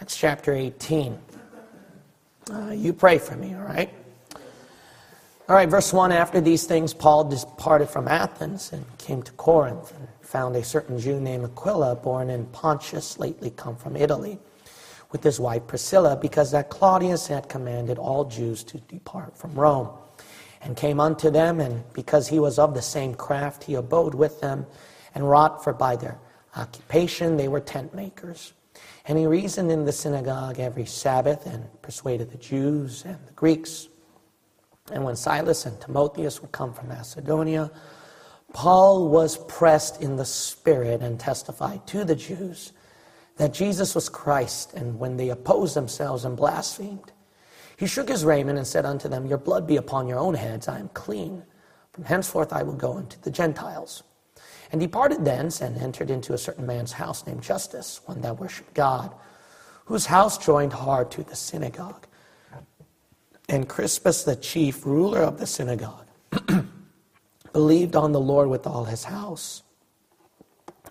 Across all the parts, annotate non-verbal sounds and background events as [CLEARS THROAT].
Acts chapter 18. Uh, you pray for me, all right? All right, verse 1 After these things, Paul departed from Athens and came to Corinth and found a certain Jew named Aquila, born in Pontus, lately come from Italy, with his wife Priscilla, because that Claudius had commanded all Jews to depart from Rome. And came unto them, and because he was of the same craft, he abode with them and wrought, for by their occupation they were tent makers. And he reasoned in the synagogue every Sabbath and persuaded the Jews and the Greeks. And when Silas and Timotheus were come from Macedonia, Paul was pressed in the Spirit and testified to the Jews that Jesus was Christ. And when they opposed themselves and blasphemed, he shook his raiment and said unto them, Your blood be upon your own heads, I am clean. From henceforth I will go into the Gentiles. And departed thence and entered into a certain man's house named Justus, one that worshipped God, whose house joined hard to the synagogue. And Crispus, the chief ruler of the synagogue, [CLEARS THROAT] believed on the Lord with all his house.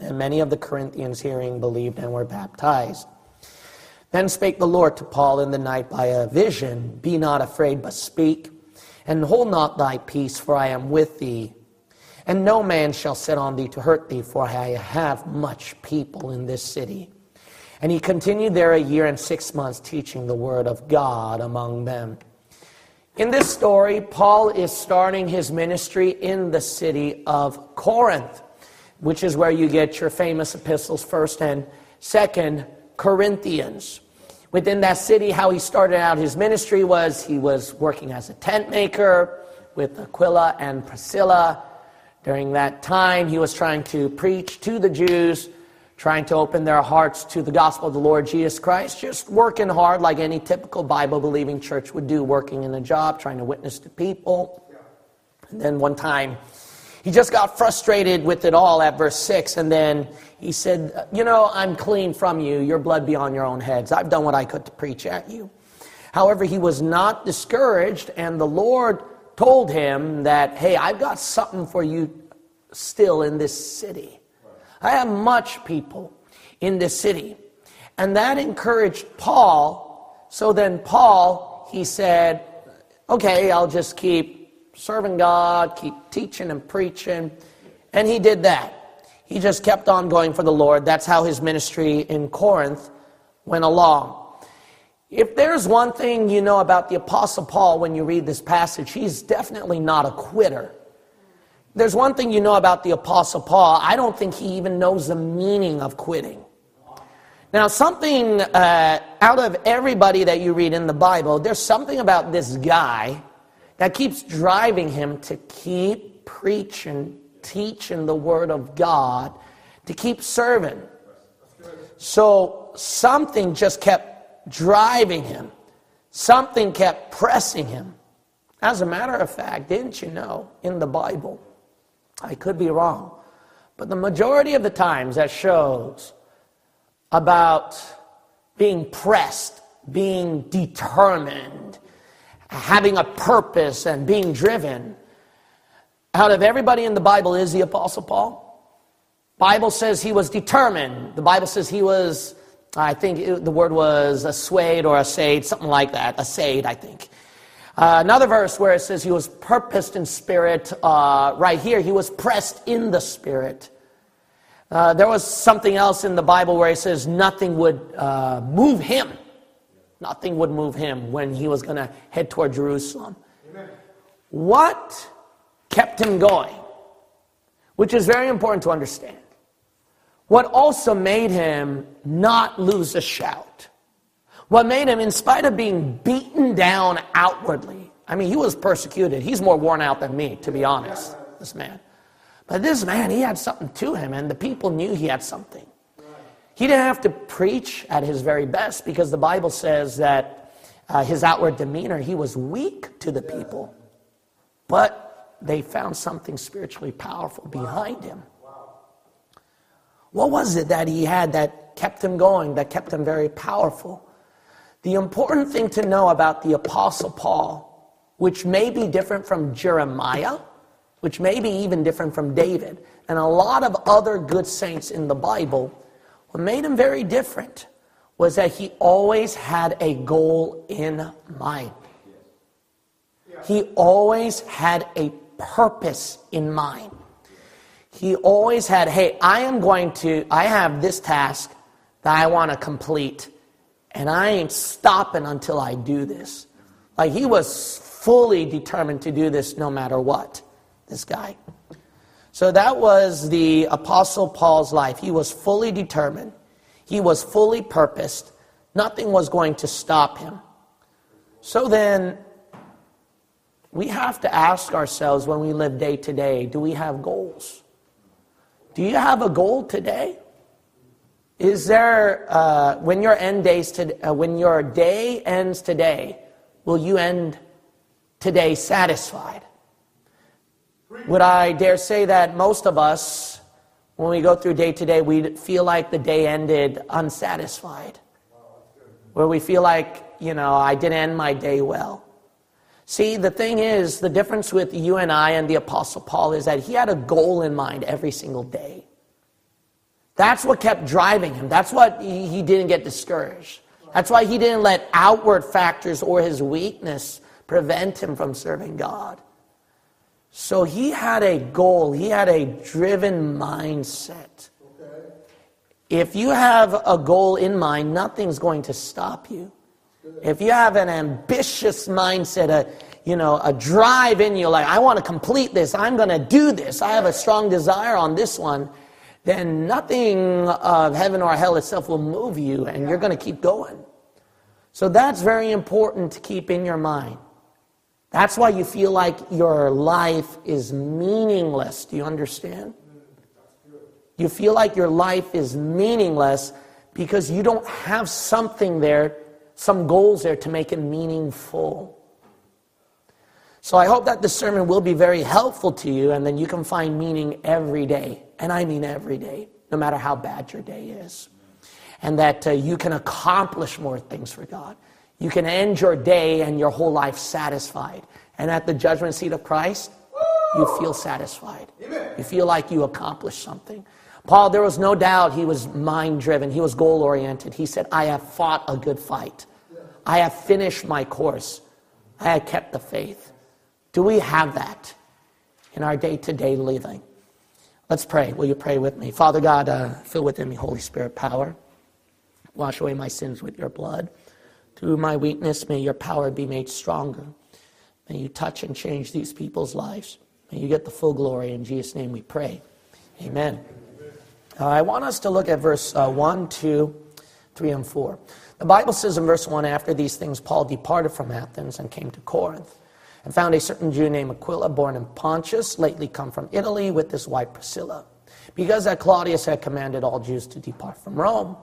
And many of the Corinthians hearing believed and were baptized. Then spake the Lord to Paul in the night by a vision Be not afraid, but speak, and hold not thy peace, for I am with thee and no man shall set on thee to hurt thee, for I have much people in this city. And he continued there a year and six months, teaching the word of God among them. In this story, Paul is starting his ministry in the city of Corinth, which is where you get your famous epistles, 1st and 2nd Corinthians. Within that city, how he started out his ministry was he was working as a tent maker with Aquila and Priscilla during that time, he was trying to preach to the Jews, trying to open their hearts to the gospel of the Lord Jesus Christ, just working hard like any typical Bible believing church would do, working in a job, trying to witness to people. And then one time, he just got frustrated with it all at verse 6, and then he said, You know, I'm clean from you. Your blood be on your own heads. I've done what I could to preach at you. However, he was not discouraged, and the Lord told him that, hey, I've got something for you still in this city. I have much people in this city. And that encouraged Paul. So then, Paul, he said, okay, I'll just keep serving God, keep teaching and preaching. And he did that. He just kept on going for the Lord. That's how his ministry in Corinth went along. If there's one thing you know about the Apostle Paul when you read this passage, he's definitely not a quitter. There's one thing you know about the Apostle Paul, I don't think he even knows the meaning of quitting. Now, something uh, out of everybody that you read in the Bible, there's something about this guy that keeps driving him to keep preaching, teaching the Word of God, to keep serving. So, something just kept driving him. Something kept pressing him. As a matter of fact, didn't you know in the Bible? I could be wrong, but the majority of the times that shows about being pressed, being determined, having a purpose, and being driven. Out of everybody in the Bible is the Apostle Paul. Bible says he was determined. The Bible says he was I think it, the word was a swayed or a sade, something like that. A sade, I think. Uh, another verse where it says he was purposed in spirit, uh, right here, he was pressed in the spirit. Uh, there was something else in the Bible where it says nothing would uh, move him. Nothing would move him when he was going to head toward Jerusalem. Amen. What kept him going? Which is very important to understand. What also made him not lose a shout? What made him, in spite of being beaten down outwardly, I mean, he was persecuted. He's more worn out than me, to be honest, this man. But this man, he had something to him, and the people knew he had something. He didn't have to preach at his very best because the Bible says that uh, his outward demeanor, he was weak to the people. But they found something spiritually powerful behind him. What was it that he had that kept him going, that kept him very powerful? The important thing to know about the Apostle Paul, which may be different from Jeremiah, which may be even different from David, and a lot of other good saints in the Bible, what made him very different was that he always had a goal in mind. He always had a purpose in mind. He always had, hey, I am going to, I have this task that I want to complete, and I ain't stopping until I do this. Like he was fully determined to do this no matter what, this guy. So that was the Apostle Paul's life. He was fully determined, he was fully purposed. Nothing was going to stop him. So then, we have to ask ourselves when we live day to day do we have goals? Do you have a goal today? Is there, uh, when your end days to, uh, when your day ends today, will you end today satisfied? Would I dare say that most of us, when we go through day to day, we feel like the day ended unsatisfied? Where we feel like, you know, I didn't end my day well. See, the thing is, the difference with you and I and the Apostle Paul is that he had a goal in mind every single day. That's what kept driving him. That's what he didn't get discouraged. That's why he didn't let outward factors or his weakness prevent him from serving God. So he had a goal, he had a driven mindset. If you have a goal in mind, nothing's going to stop you. If you have an ambitious mindset, a you know, a drive in you, like I want to complete this, I'm going to do this, I have a strong desire on this one, then nothing of heaven or hell itself will move you, and you're going to keep going. So that's very important to keep in your mind. That's why you feel like your life is meaningless. Do you understand? You feel like your life is meaningless because you don't have something there some goals there to make it meaningful. So I hope that this sermon will be very helpful to you, and then you can find meaning every day. And I mean every day, no matter how bad your day is. And that uh, you can accomplish more things for God. You can end your day and your whole life satisfied. And at the judgment seat of Christ, you feel satisfied. Amen. You feel like you accomplished something. Paul, there was no doubt he was mind driven, he was goal oriented. He said, I have fought a good fight. I have finished my course. I have kept the faith. Do we have that in our day to day living? Let's pray. Will you pray with me? Father God, uh, fill within me Holy Spirit power. Wash away my sins with your blood. Through my weakness, may your power be made stronger. May you touch and change these people's lives. May you get the full glory. In Jesus' name we pray. Amen. Uh, I want us to look at verse uh, 1, 2, 3, and 4. The Bible says in verse 1 After these things, Paul departed from Athens and came to Corinth, and found a certain Jew named Aquila, born in Pontus, lately come from Italy, with his wife Priscilla, because that Claudius had commanded all Jews to depart from Rome,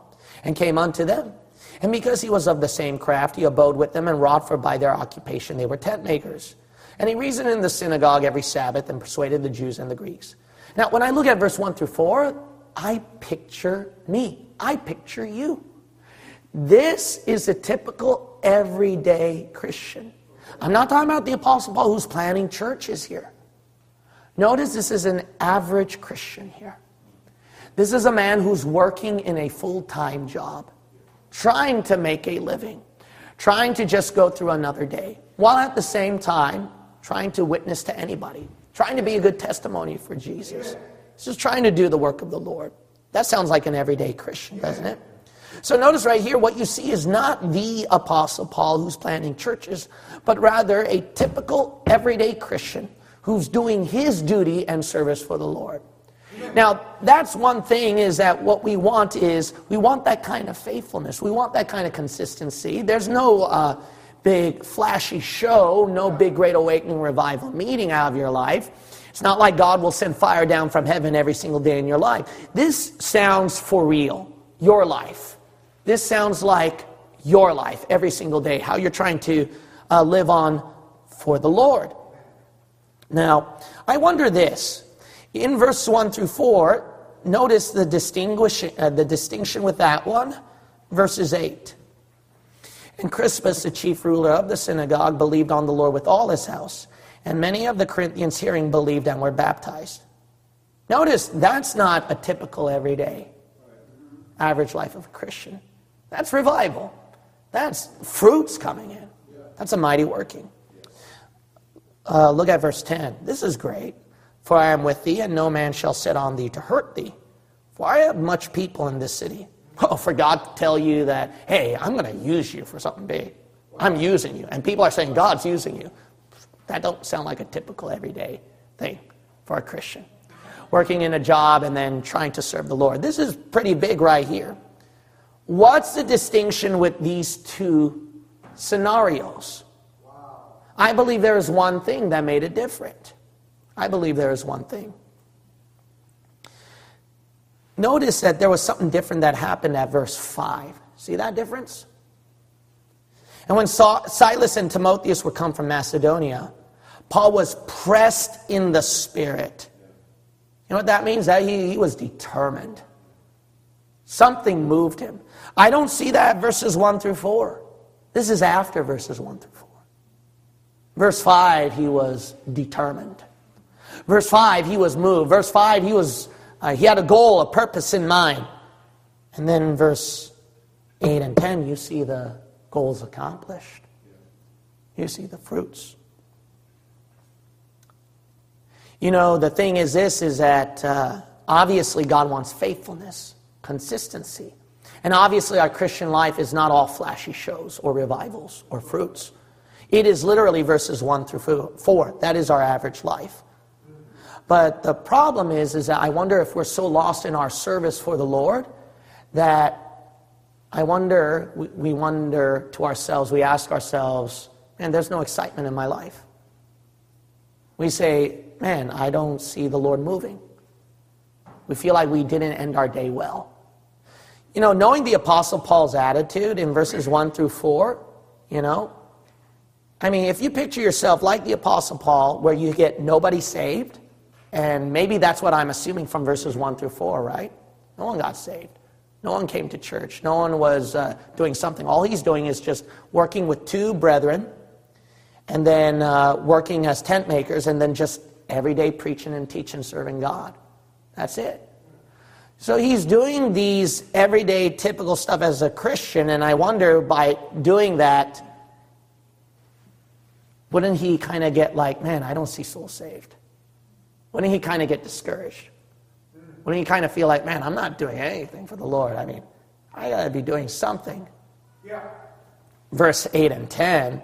and came unto them. And because he was of the same craft, he abode with them and wrought, for by their occupation they were tent makers. And he reasoned in the synagogue every Sabbath and persuaded the Jews and the Greeks. Now, when I look at verse 1 through 4, I picture me. I picture you. This is a typical everyday Christian. I'm not talking about the Apostle Paul who's planning churches here. Notice this is an average Christian here. This is a man who's working in a full time job, trying to make a living, trying to just go through another day, while at the same time trying to witness to anybody, trying to be a good testimony for Jesus. Just trying to do the work of the Lord. That sounds like an everyday Christian, doesn't it? So notice right here, what you see is not the Apostle Paul who's planting churches, but rather a typical everyday Christian who's doing his duty and service for the Lord. Now, that's one thing is that what we want is we want that kind of faithfulness. We want that kind of consistency. There's no uh, big flashy show, no big great awakening revival meeting out of your life. It's not like God will send fire down from heaven every single day in your life. This sounds for real, your life. This sounds like your life every single day, how you're trying to uh, live on for the Lord. Now, I wonder this. In verse 1 through 4, notice the, distinguish, uh, the distinction with that one, verses 8. And Crispus, the chief ruler of the synagogue, believed on the Lord with all his house. And many of the Corinthians hearing believed and were baptized. Notice that's not a typical everyday average life of a Christian. That's revival. That's fruits coming in. That's a mighty working. Uh, look at verse 10. This is great. For I am with thee, and no man shall set on thee to hurt thee. For I have much people in this city. Oh, for God to tell you that, hey, I'm going to use you for something big. I'm using you. And people are saying, God's using you. That don't sound like a typical everyday thing for a Christian. Working in a job and then trying to serve the Lord. This is pretty big right here. What's the distinction with these two scenarios? I believe there is one thing that made it different. I believe there is one thing. Notice that there was something different that happened at verse 5. See that difference? And when Silas and Timotheus were come from Macedonia, Paul was pressed in the spirit. You know what that means? That he, he was determined. Something moved him. I don't see that verses 1 through 4. This is after verses 1 through 4. Verse 5, he was determined. Verse 5, he was moved. Verse 5, he was uh, he had a goal, a purpose in mind. And then verse 8 and 10, you see the goals accomplished. You see the fruits. You know, the thing is this is that uh, obviously God wants faithfulness, consistency. And obviously, our Christian life is not all flashy shows or revivals or fruits. It is literally verses 1 through 4. That is our average life. But the problem is, is that I wonder if we're so lost in our service for the Lord that I wonder, we wonder to ourselves, we ask ourselves, man, there's no excitement in my life. We say, man, I don't see the Lord moving. We feel like we didn't end our day well. You know, knowing the Apostle Paul's attitude in verses 1 through 4, you know, I mean, if you picture yourself like the Apostle Paul, where you get nobody saved, and maybe that's what I'm assuming from verses 1 through 4, right? No one got saved. No one came to church. No one was uh, doing something. All he's doing is just working with two brethren and then uh, working as tent makers and then just every day preaching and teaching, serving God. That's it. So he's doing these everyday typical stuff as a Christian, and I wonder by doing that, wouldn't he kind of get like, man, I don't see souls saved? Wouldn't he kind of get discouraged? Wouldn't he kind of feel like, man, I'm not doing anything for the Lord? I mean, I got to be doing something. Yeah. Verse 8 and 10.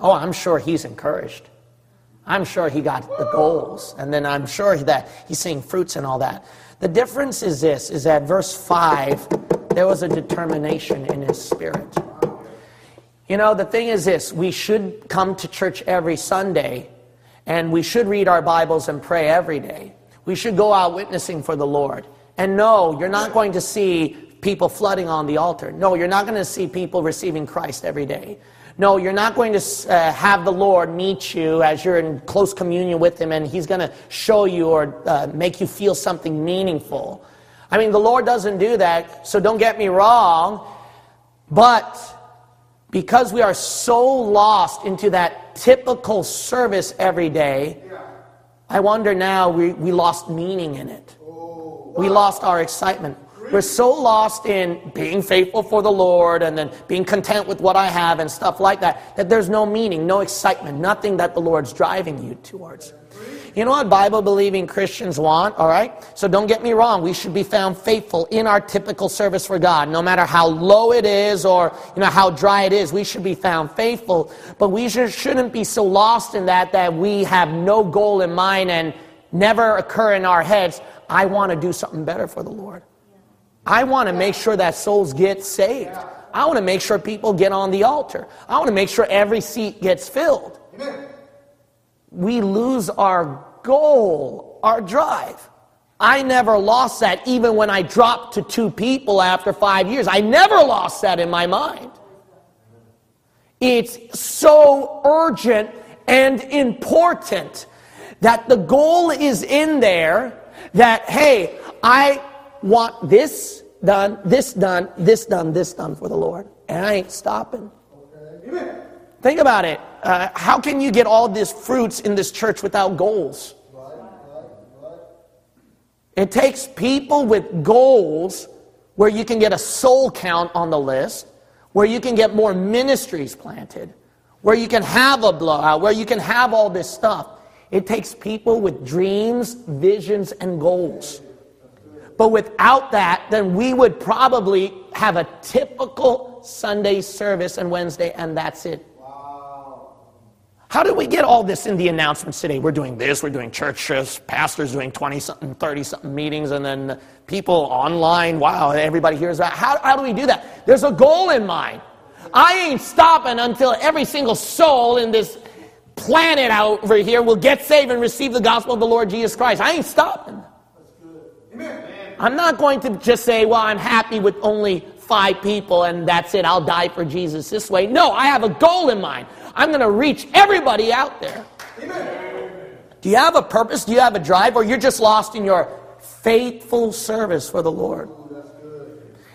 Oh, I'm sure he's encouraged. I'm sure he got the goals. And then I'm sure that he's seeing fruits and all that. The difference is this, is that verse 5, there was a determination in his spirit. You know, the thing is this, we should come to church every Sunday, and we should read our Bibles and pray every day. We should go out witnessing for the Lord. And no, you're not going to see people flooding on the altar. No, you're not going to see people receiving Christ every day. No, you're not going to uh, have the Lord meet you as you're in close communion with Him and He's going to show you or uh, make you feel something meaningful. I mean, the Lord doesn't do that, so don't get me wrong. But because we are so lost into that typical service every day, I wonder now we, we lost meaning in it. We lost our excitement. We're so lost in being faithful for the Lord and then being content with what I have and stuff like that, that there's no meaning, no excitement, nothing that the Lord's driving you towards. You know what Bible believing Christians want, all right? So don't get me wrong, we should be found faithful in our typical service for God. No matter how low it is or, you know, how dry it is, we should be found faithful. But we should, shouldn't be so lost in that that we have no goal in mind and never occur in our heads, I want to do something better for the Lord. I want to make sure that souls get saved. I want to make sure people get on the altar. I want to make sure every seat gets filled. We lose our goal, our drive. I never lost that even when I dropped to two people after five years. I never lost that in my mind. It's so urgent and important that the goal is in there that, hey, I want this done, this done, this done, this done for the Lord. And I ain't stopping. Okay. Think about it. Uh, how can you get all these fruits in this church without goals? Right, right, right. It takes people with goals where you can get a soul count on the list, where you can get more ministries planted, where you can have a blowout, where you can have all this stuff. It takes people with dreams, visions, and goals. But without that, then we would probably have a typical Sunday service and Wednesday, and that's it. Wow. How did we get all this in the announcements today? We're doing this, we're doing churches, pastors doing 20 something, 30 something meetings, and then people online. Wow, everybody hears that. How, how do we do that? There's a goal in mind. I ain't stopping until every single soul in this planet out over here will get saved and receive the gospel of the Lord Jesus Christ. I ain't stopping. I'm not going to just say, well, I'm happy with only five people and that's it. I'll die for Jesus this way. No, I have a goal in mind. I'm going to reach everybody out there. Amen. Do you have a purpose? Do you have a drive? Or you're just lost in your faithful service for the Lord?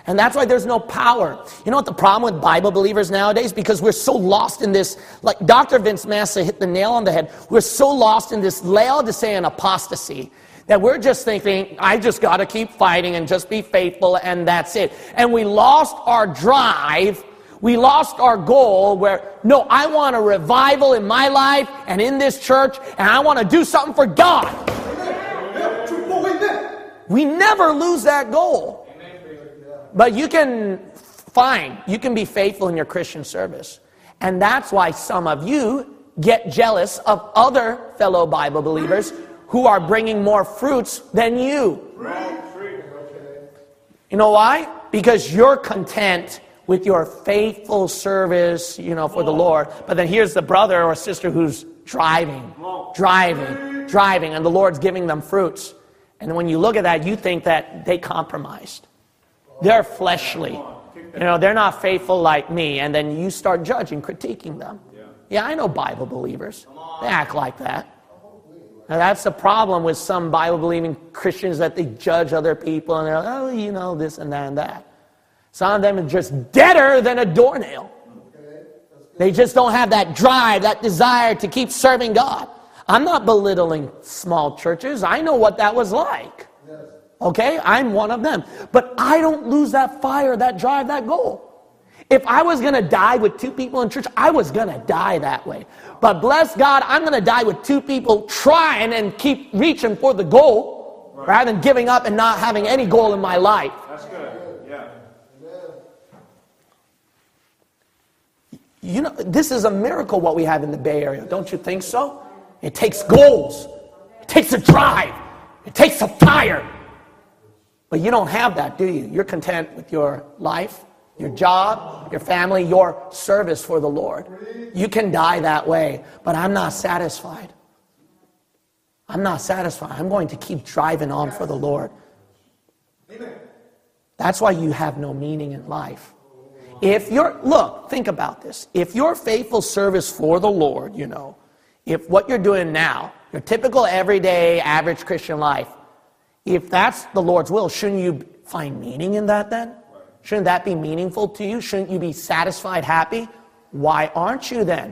And that's why there's no power. You know what the problem with Bible believers nowadays? Because we're so lost in this, like Dr. Vince Massa hit the nail on the head. We're so lost in this Laodicean apostasy that we're just thinking, I just got to keep fighting and just be faithful and that's it. And we lost our drive we lost our goal where, no, I want a revival in my life and in this church, and I want to do something for God. We never lose that goal. But you can, fine, you can be faithful in your Christian service. And that's why some of you get jealous of other fellow Bible believers who are bringing more fruits than you. You know why? Because you're content with your faithful service, you know, for the Lord. But then here's the brother or sister who's driving, driving, driving, and the Lord's giving them fruits. And when you look at that, you think that they compromised. They're fleshly. You know, they're not faithful like me. And then you start judging, critiquing them. Yeah, I know Bible believers. They act like that. Now, that's the problem with some Bible believing Christians that they judge other people and they're like, oh, you know, this and that and that. Some of them are just deader than a doornail. They just don't have that drive, that desire to keep serving God. I'm not belittling small churches. I know what that was like. Okay? I'm one of them. But I don't lose that fire, that drive, that goal. If I was going to die with two people in church, I was going to die that way. But bless God, I'm going to die with two people trying and keep reaching for the goal rather than giving up and not having any goal in my life. That's good. Yeah. You know, this is a miracle what we have in the Bay Area, don't you think so? It takes goals, it takes a drive, it takes a fire. But you don't have that, do you? You're content with your life, your job, your family, your service for the Lord. You can die that way, but I'm not satisfied. I'm not satisfied. I'm going to keep driving on for the Lord. That's why you have no meaning in life. If you're, look, think about this. If your faithful service for the Lord, you know, if what you're doing now, your typical everyday average Christian life, if that's the Lord's will, shouldn't you find meaning in that then? Shouldn't that be meaningful to you? Shouldn't you be satisfied, happy? Why aren't you then?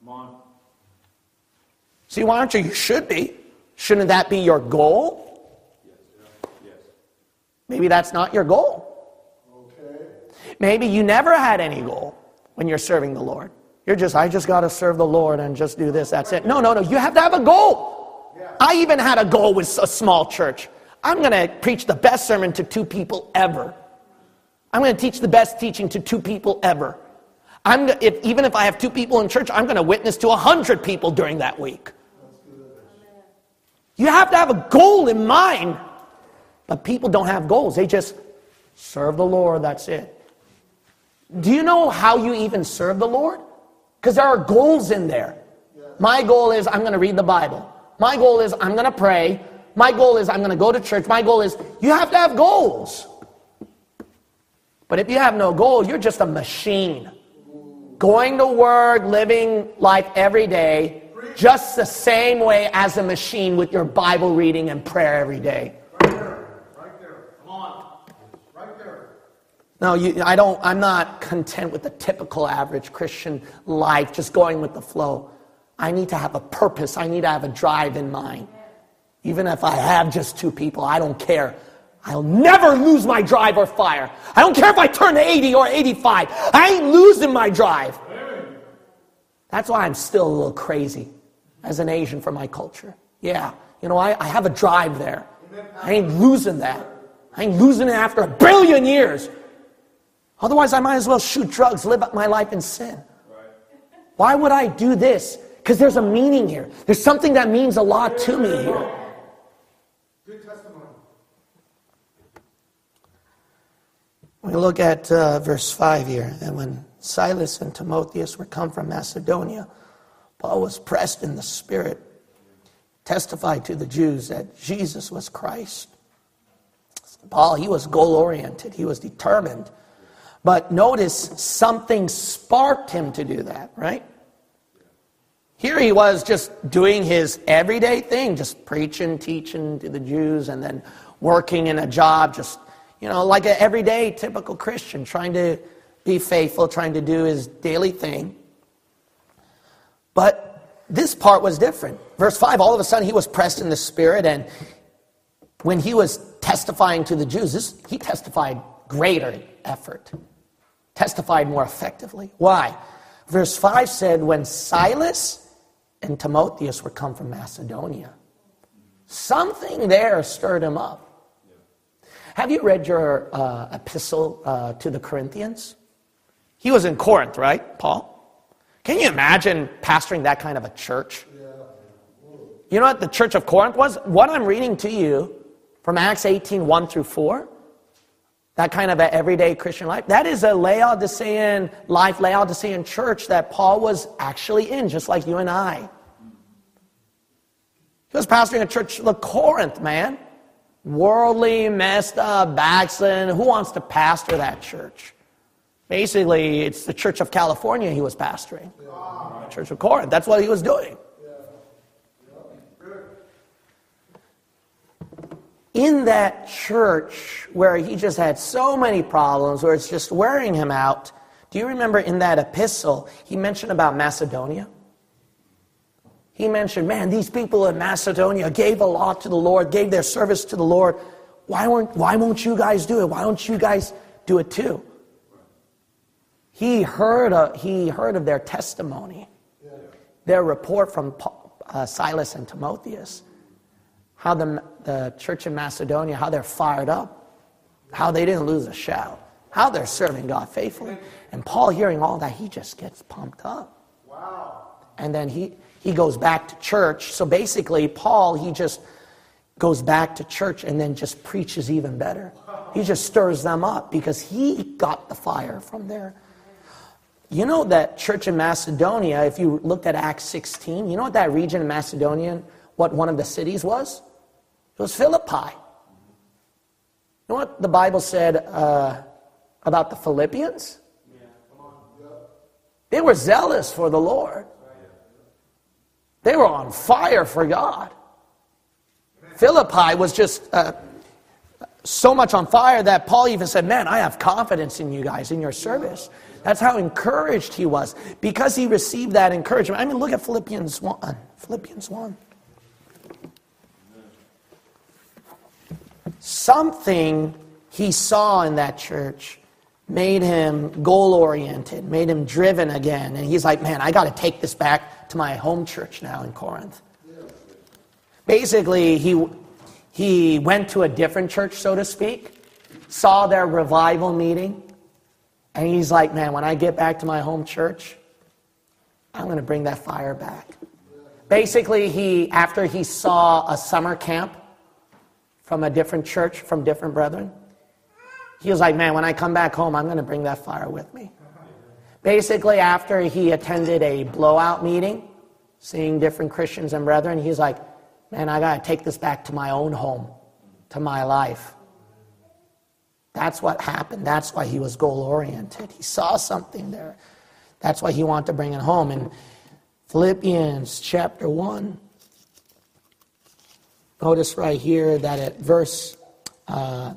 Come on. See, why aren't you? You should be. Shouldn't that be your goal? Yes. Yes. Maybe that's not your goal. Okay. Maybe you never had any goal when you're serving the Lord. You're just, I just got to serve the Lord and just do this, that's it. No, no, no. You have to have a goal. Yeah. I even had a goal with a small church. I'm going to preach the best sermon to two people ever. I'm going to teach the best teaching to two people ever. I'm, if, even if I have two people in church, I'm going to witness to a hundred people during that week. You have to have a goal in mind. But people don't have goals. They just serve the Lord, that's it. Do you know how you even serve the Lord? Because there are goals in there. My goal is I'm going to read the Bible. My goal is I'm going to pray. My goal is I'm going to go to church. My goal is you have to have goals. But if you have no goal, you're just a machine. Going to work, living life every day, just the same way as a machine with your Bible reading and prayer every day. Right there. Come on. Right there. No, you, I don't, I'm not content with the typical average Christian life, just going with the flow. I need to have a purpose. I need to have a drive in mind. Even if I have just two people, I don't care. I'll never lose my drive or fire. I don't care if I turn to 80 or 85. I ain't losing my drive. That's why I'm still a little crazy as an Asian for my culture. Yeah, you know, I, I have a drive there. I ain't losing that. I ain't losing it after a billion years. Otherwise, I might as well shoot drugs, live up my life in sin. Why would I do this? Because there's a meaning here. There's something that means a lot to me here. Good testimony. We look at uh, verse 5 here. And when Silas and Timotheus were come from Macedonia, Paul was pressed in the Spirit, testified to the Jews that Jesus was Christ. Paul, he was goal oriented, he was determined. But notice something sparked him to do that, right? Here he was just doing his everyday thing, just preaching, teaching to the Jews, and then working in a job, just, you know, like an everyday typical Christian, trying to be faithful, trying to do his daily thing. But this part was different. Verse 5 all of a sudden he was pressed in the Spirit, and when he was testifying to the Jews, this, he testified greater effort, testified more effectively. Why? Verse 5 said, When Silas and Timotheus were come from Macedonia, something there stirred him up. Have you read your uh, epistle uh, to the Corinthians? He was in Corinth, right, Paul? Can you imagine pastoring that kind of a church? You know what the church of Corinth was? What I'm reading to you from Acts 18 1 through 4, that kind of an everyday Christian life, that is a Laodicean life, Laodicean church that Paul was actually in, just like you and I. He was pastoring a church, the Corinth, man. Worldly, messed up, backslidden. Who wants to pastor that church? Basically, it's the Church of California he was pastoring. The Church of Corinth. That's what he was doing. In that church where he just had so many problems, where it's just wearing him out, do you remember in that epistle he mentioned about Macedonia? He mentioned, man, these people in Macedonia gave a lot to the Lord, gave their service to the Lord. Why, weren't, why won't you guys do it? Why don't you guys do it too? He heard, a, he heard of their testimony, their report from uh, Silas and Timotheus, how the, the church in Macedonia, how they're fired up, how they didn't lose a shout, how they're serving God faithfully. And Paul, hearing all that, he just gets pumped up. Wow. And then he, he goes back to church. So basically, Paul, he just goes back to church and then just preaches even better. He just stirs them up because he got the fire from there. You know that church in Macedonia, if you looked at Acts 16, you know what that region in Macedonia, what one of the cities was? It was Philippi. You know what the Bible said uh, about the Philippians? They were zealous for the Lord. They were on fire for God. Philippi was just uh, so much on fire that Paul even said, Man, I have confidence in you guys, in your service. That's how encouraged he was. Because he received that encouragement. I mean, look at Philippians 1. Philippians 1. Something he saw in that church made him goal oriented, made him driven again. And he's like, man, I got to take this back to my home church now in Corinth. Basically, he, he went to a different church, so to speak, saw their revival meeting, and he's like, man, when I get back to my home church, I'm going to bring that fire back. Basically, he, after he saw a summer camp from a different church, from different brethren, he was like, man, when I come back home, I'm going to bring that fire with me. Basically, after he attended a blowout meeting, seeing different Christians and brethren, he's like, man, I got to take this back to my own home, to my life. That's what happened. That's why he was goal oriented. He saw something there. That's why he wanted to bring it home. In Philippians chapter 1, notice right here that at verse uh,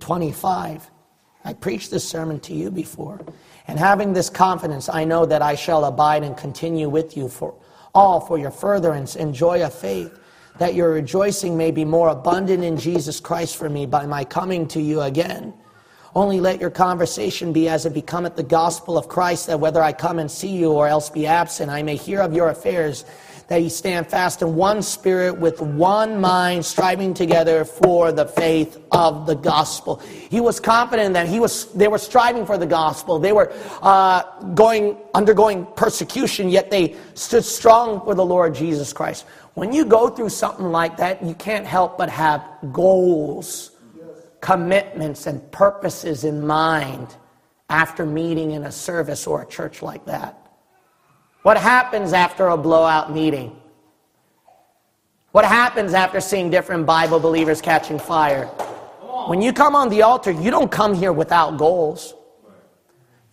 25, I preached this sermon to you before. And having this confidence, I know that I shall abide and continue with you for all for your furtherance and joy of faith, that your rejoicing may be more abundant in Jesus Christ for me by my coming to you again. Only let your conversation be as it becometh the gospel of Christ, that whether I come and see you or else be absent, I may hear of your affairs, that stand fast in one spirit with one mind, striving together for the faith of the gospel. He was confident that he was, they were striving for the gospel. They were uh, going, undergoing persecution, yet they stood strong for the Lord Jesus Christ. When you go through something like that, you can't help but have goals commitments and purposes in mind after meeting in a service or a church like that? What happens after a blowout meeting? What happens after seeing different Bible believers catching fire? When you come on the altar, you don't come here without goals.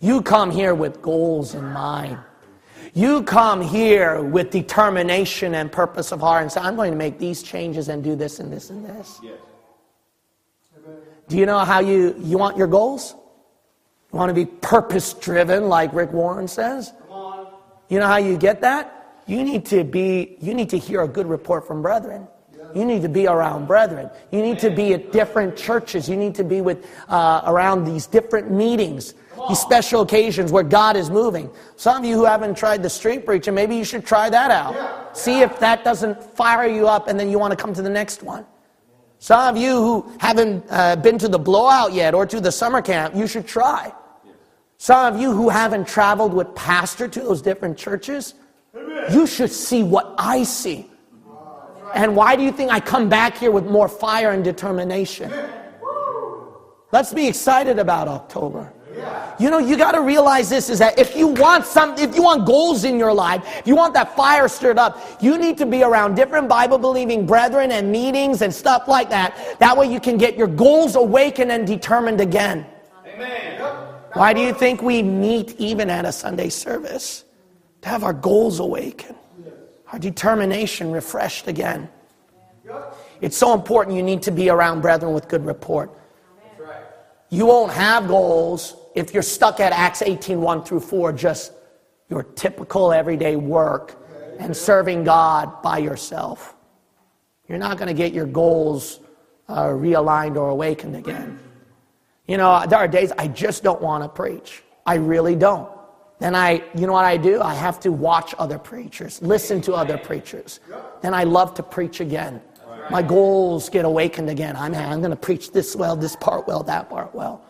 You come here with goals in mind. You come here with determination and purpose of heart and say, I'm going to make these changes and do this and this and this. Yes. Do you know how you, you want your goals? You want to be purpose driven, like Rick Warren says? You know how you get that? You need to be, you need to hear a good report from brethren. You need to be around brethren. You need to be at different churches. You need to be with, uh, around these different meetings, these special occasions where God is moving. Some of you who haven't tried the street preaching, maybe you should try that out. See if that doesn't fire you up and then you want to come to the next one. Some of you who haven't uh, been to the blowout yet or to the summer camp, you should try. Some of you who haven't traveled with pastor to those different churches, you should see what I see. And why do you think I come back here with more fire and determination? Let's be excited about October. You know, you got to realize this is that if you want some, if you want goals in your life, if you want that fire stirred up, you need to be around different Bible believing brethren and meetings and stuff like that. That way you can get your goals awakened and determined again. Amen. Why do you think we meet even at a Sunday service? To have our goals awakened, our determination refreshed again. It's so important you need to be around brethren with good report. You won't have goals if you're stuck at Acts 18 1 through 4, just your typical everyday work and serving God by yourself. You're not going to get your goals uh, realigned or awakened again. You know, there are days I just don't want to preach. I really don't. Then I, you know what I do? I have to watch other preachers, listen to other preachers. Then I love to preach again. My goals get awakened again. I'm, I'm going to preach this well, this part well, that part well.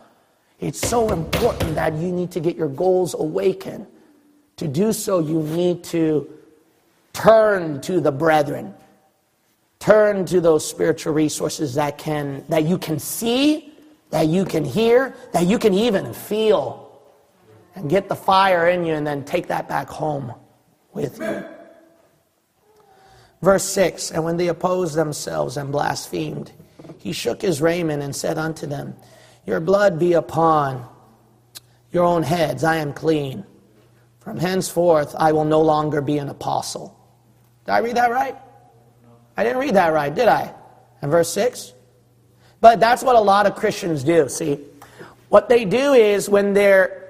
It's so important that you need to get your goals awakened. To do so, you need to turn to the brethren. Turn to those spiritual resources that can that you can see, that you can hear, that you can even feel. And get the fire in you and then take that back home with you. Verse 6 And when they opposed themselves and blasphemed, he shook his raiment and said unto them, Your blood be upon your own heads, I am clean. From henceforth I will no longer be an apostle. Did I read that right? I didn't read that right, did I? In verse 6? But that's what a lot of Christians do, see? What they do is when they're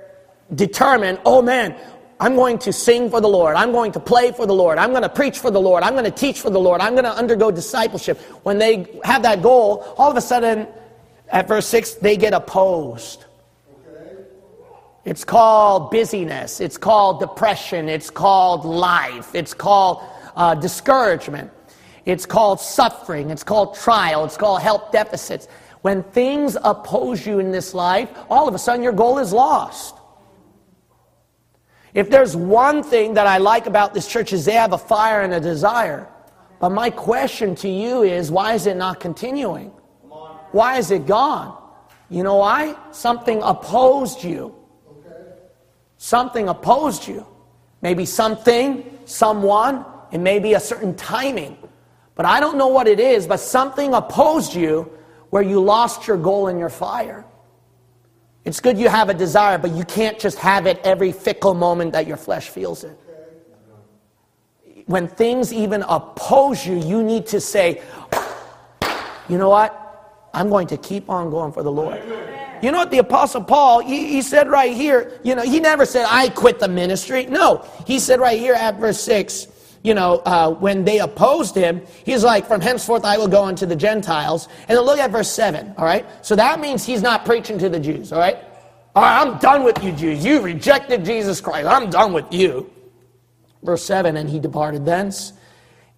determined, oh man, I'm going to sing for the Lord. I'm going to play for the Lord. I'm going to preach for the Lord. I'm going to teach for the Lord. I'm going to undergo discipleship. When they have that goal, all of a sudden, at verse 6, they get opposed. It's called busyness. It's called depression. It's called life. It's called uh, discouragement. It's called suffering. It's called trial. It's called health deficits. When things oppose you in this life, all of a sudden your goal is lost. If there's one thing that I like about this church is they have a fire and a desire. But my question to you is why is it not continuing? Why is it gone? You know why? Something opposed you. Something opposed you. Maybe something, someone, it may be a certain timing. But I don't know what it is, but something opposed you where you lost your goal and your fire. It's good you have a desire, but you can't just have it every fickle moment that your flesh feels it. When things even oppose you, you need to say, you know what? I'm going to keep on going for the Lord. You know what the Apostle Paul, he, he, said right here, you know, he never said, I quit the ministry. No, he said right here at verse 6, you know, uh, when they opposed him, he's like, from henceforth I will go unto the Gentiles. And then look at verse 7, all right? So that means he's not preaching to the Jews, all right? All right, I'm done with you Jews. You rejected Jesus Christ. I'm done with you. Verse 7, and he departed thence,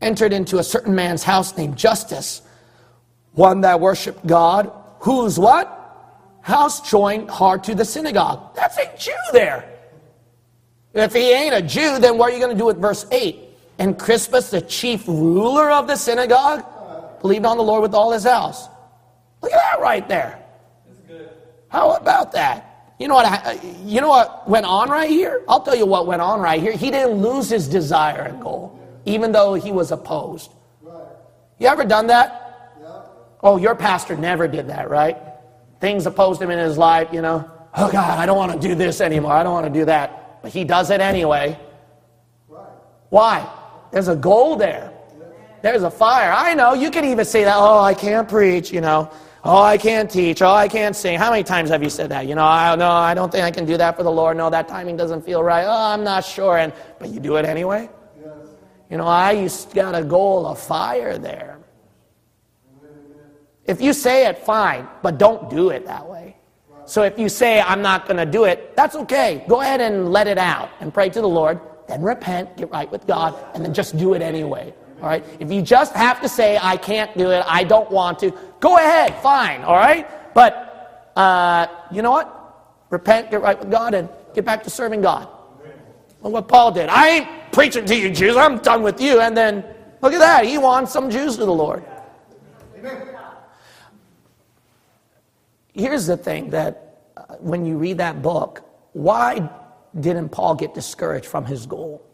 entered into a certain man's house named Justus, one that worshiped God, whose what? House joined hard to the synagogue. That's a Jew there. If he ain't a Jew, then what are you going to do with verse 8? And Crispus, the chief ruler of the synagogue, believed on the Lord with all his house. Look at that right there. How about that? You know what? You know what went on right here? I'll tell you what went on right here. He didn't lose his desire and goal, even though he was opposed. You ever done that? Oh, your pastor never did that, right? Things opposed him in his life, you know. Oh God, I don't want to do this anymore. I don't want to do that. But he does it anyway. Why? Why? There's a goal there. There's a fire. I know. You can even say that, oh, I can't preach, you know. Oh, I can't teach. Oh, I can't sing. How many times have you said that? You know, I no, I don't think I can do that for the Lord. No, that timing doesn't feel right. Oh, I'm not sure. And but you do it anyway. You know, I used got a goal of fire there. If you say it, fine, but don't do it that way. So if you say I'm not going to do it, that's okay. Go ahead and let it out and pray to the Lord then repent, get right with God, and then just do it anyway. All right? If you just have to say, I can't do it, I don't want to, go ahead, fine, all right? But uh, you know what? Repent, get right with God, and get back to serving God. Well, what Paul did. I ain't preaching to you Jews, I'm done with you. And then, look at that, he won some Jews to the Lord. Here's the thing that uh, when you read that book, why didn't Paul get discouraged from his goal?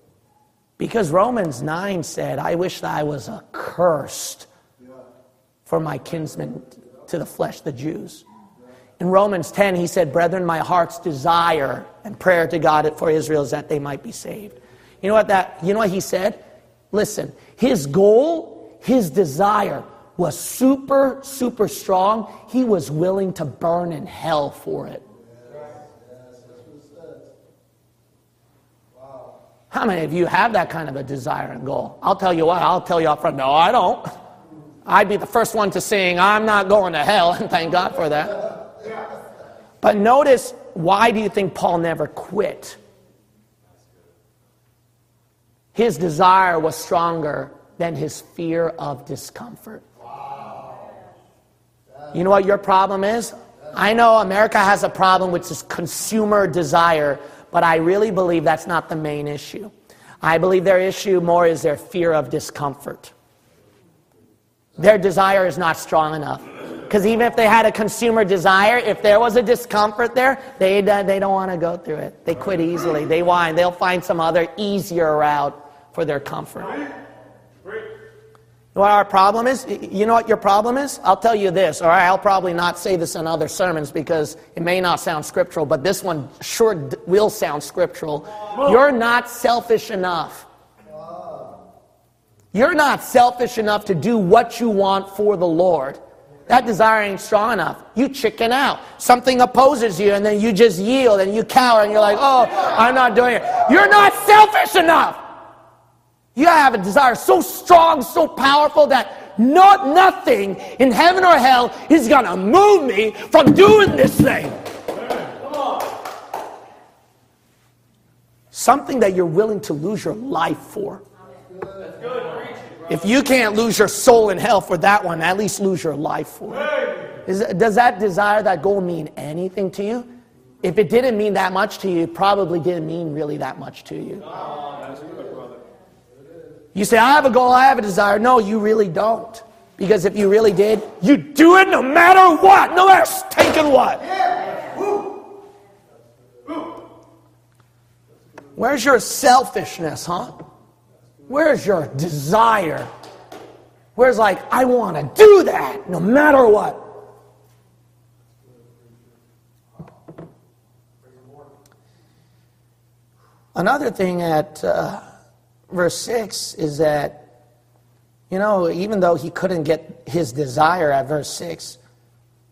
Because Romans 9 said, I wish that I was accursed for my kinsmen to the flesh, the Jews. In Romans 10, he said, Brethren, my heart's desire and prayer to God for Israel is that they might be saved. You know what that you know what he said? Listen, his goal, his desire was super, super strong. He was willing to burn in hell for it. How many of you have that kind of a desire and goal? I'll tell you what, I'll tell you up front, no, I don't. I'd be the first one to sing, I'm not going to hell, [LAUGHS] and thank God for that. But notice, why do you think Paul never quit? His desire was stronger than his fear of discomfort. You know what your problem is? I know America has a problem with this consumer desire but I really believe that's not the main issue. I believe their issue more is their fear of discomfort. Their desire is not strong enough. Because even if they had a consumer desire, if there was a discomfort there, they, they don't want to go through it. They quit easily. They whine. They'll find some other easier route for their comfort what our problem is? You know what your problem is? I'll tell you this, right? I'll probably not say this in other sermons because it may not sound scriptural, but this one sure will sound scriptural. You're not selfish enough. You're not selfish enough to do what you want for the Lord. That desire ain't strong enough. You chicken out. Something opposes you, and then you just yield and you cower, and you're like, oh, I'm not doing it. You're not selfish enough. You have a desire so strong, so powerful that not nothing in heaven or hell is to move me from doing this thing. Something that you're willing to lose your life for. If you can't lose your soul in hell for that one, at least lose your life for it. Is, does that desire, that goal mean anything to you? If it didn't mean that much to you, it probably didn't mean really that much to you. You say, I have a goal, I have a desire. No, you really don't. Because if you really did, you'd do it no matter what, no matter taking what. Where's your selfishness, huh? Where's your desire? Where's like, I want to do that no matter what? Another thing that. uh, verse 6 is that, you know, even though he couldn't get his desire at verse 6,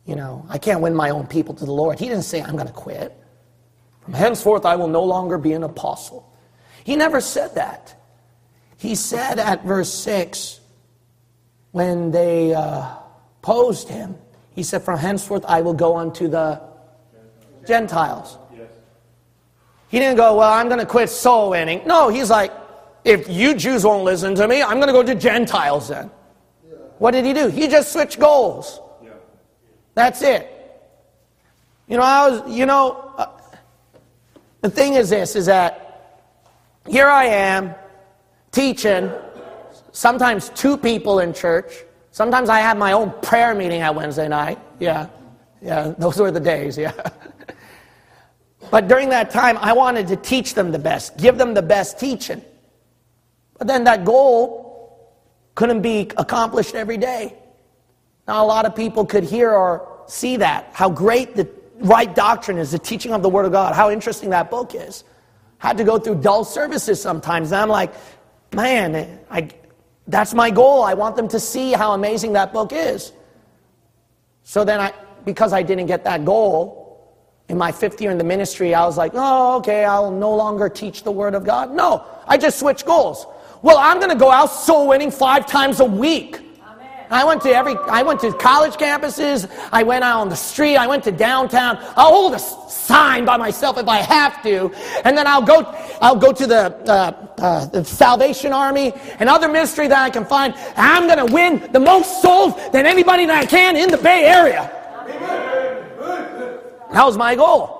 you know, I can't win my own people to the Lord. He didn't say, I'm going to quit. From henceforth, I will no longer be an apostle. He never said that. He said at verse 6, when they uh, posed him, he said, From henceforth I will go unto the Gentiles. Yes. He didn't go, Well, I'm going to quit soul winning. No, he's like, If you Jews won't listen to me, I'm going to go to Gentiles then. What did he do? He just switched goals. Yeah. That's it. You know, I was, you know, uh, the thing is this, is that here I am teaching, sometimes two people in church. Sometimes I have my own prayer meeting at Wednesday night. Yeah, yeah, those were the days, yeah. [LAUGHS] But during that time, I wanted to teach them the best, give them the best teaching. But then that goal couldn't be accomplished every day. Now, a lot of people could hear or see that, how great the right doctrine is, the teaching of the Word of God, how interesting that book is. Had to go through dull services sometimes, and I'm like, man, I, that's my goal. I want them to see how amazing that book is. So then, I, because I didn't get that goal, in my fifth year in the ministry, I was like, oh, okay, I'll no longer teach the Word of God. No, I just switched goals. Well, I'm going to go out soul winning five times a week. I went to every, I went to college campuses. I went out on the street. I went to downtown. I'll hold a sign by myself if I have to, and then I'll go, I'll go to the, uh, uh, the Salvation Army and other ministry that I can find. I'm going to win the most souls than anybody that I can in the Bay Area. That was my goal.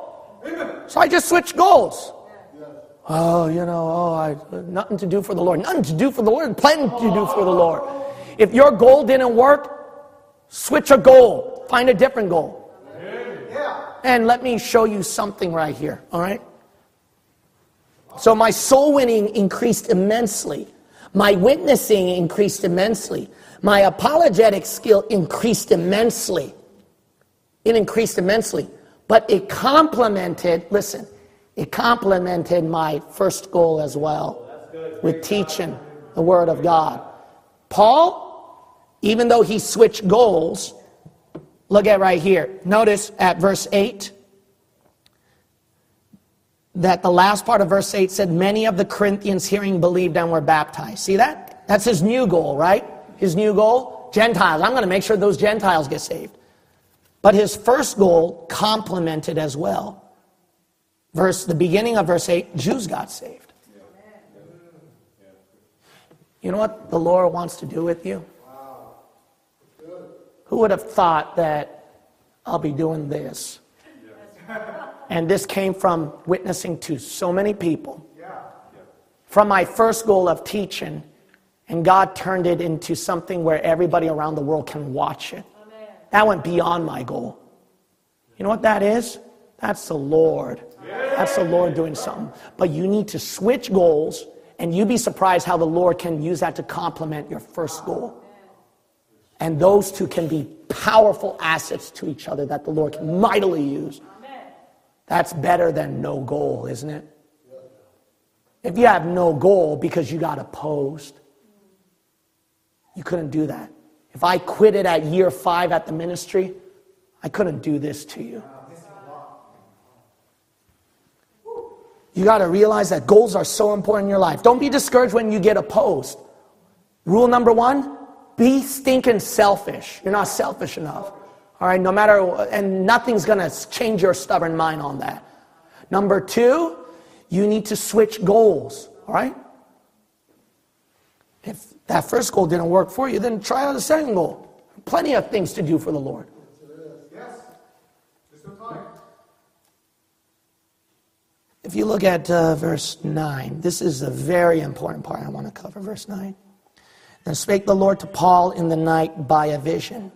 So I just switched goals. Oh, you know, oh, I, nothing to do for the Lord. Nothing to do for the Lord. Plenty to do for the Lord. If your goal didn't work, switch a goal. Find a different goal. And let me show you something right here, all right? So my soul winning increased immensely. My witnessing increased immensely. My apologetic skill increased immensely. It increased immensely. But it complemented, listen, it complemented my first goal as well with teaching the Word of God. Paul, even though he switched goals, look at right here. Notice at verse 8 that the last part of verse 8 said, Many of the Corinthians hearing believed and were baptized. See that? That's his new goal, right? His new goal? Gentiles. I'm going to make sure those Gentiles get saved. But his first goal complemented as well. Verse the beginning of verse 8, Jews got saved. You know what the Lord wants to do with you? Who would have thought that I'll be doing this? And this came from witnessing to so many people. From my first goal of teaching, and God turned it into something where everybody around the world can watch it. That went beyond my goal. You know what that is? That's the Lord. That's the Lord doing something. But you need to switch goals, and you'd be surprised how the Lord can use that to complement your first goal. And those two can be powerful assets to each other that the Lord can mightily use. That's better than no goal, isn't it? If you have no goal because you got opposed, you couldn't do that. If I quit it at year five at the ministry, I couldn't do this to you. You got to realize that goals are so important in your life. Don't be discouraged when you get opposed. Rule number one be stinking selfish. You're not selfish enough. All right, no matter, and nothing's going to change your stubborn mind on that. Number two, you need to switch goals. All right? If that first goal didn't work for you, then try out the second goal. Plenty of things to do for the Lord. Yes. There's no time. If you look at uh, verse 9, this is a very important part I want to cover. Verse 9. Then spake the Lord to Paul in the night by a vision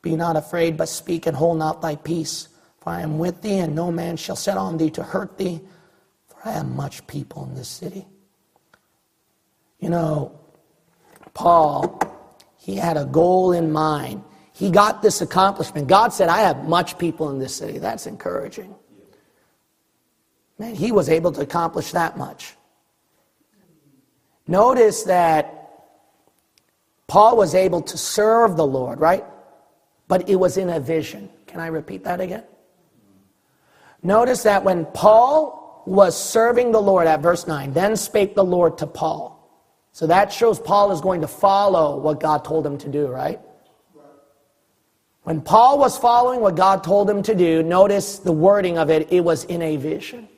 Be not afraid, but speak and hold not thy peace. For I am with thee, and no man shall set on thee to hurt thee, for I have much people in this city. You know, Paul, he had a goal in mind. He got this accomplishment. God said, I have much people in this city. That's encouraging. Man, he was able to accomplish that much. Notice that Paul was able to serve the Lord, right? But it was in a vision. Can I repeat that again? Notice that when Paul was serving the Lord at verse 9, then spake the Lord to Paul, So that shows Paul is going to follow what God told him to do, right? When Paul was following what God told him to do, notice the wording of it, it was in a vision.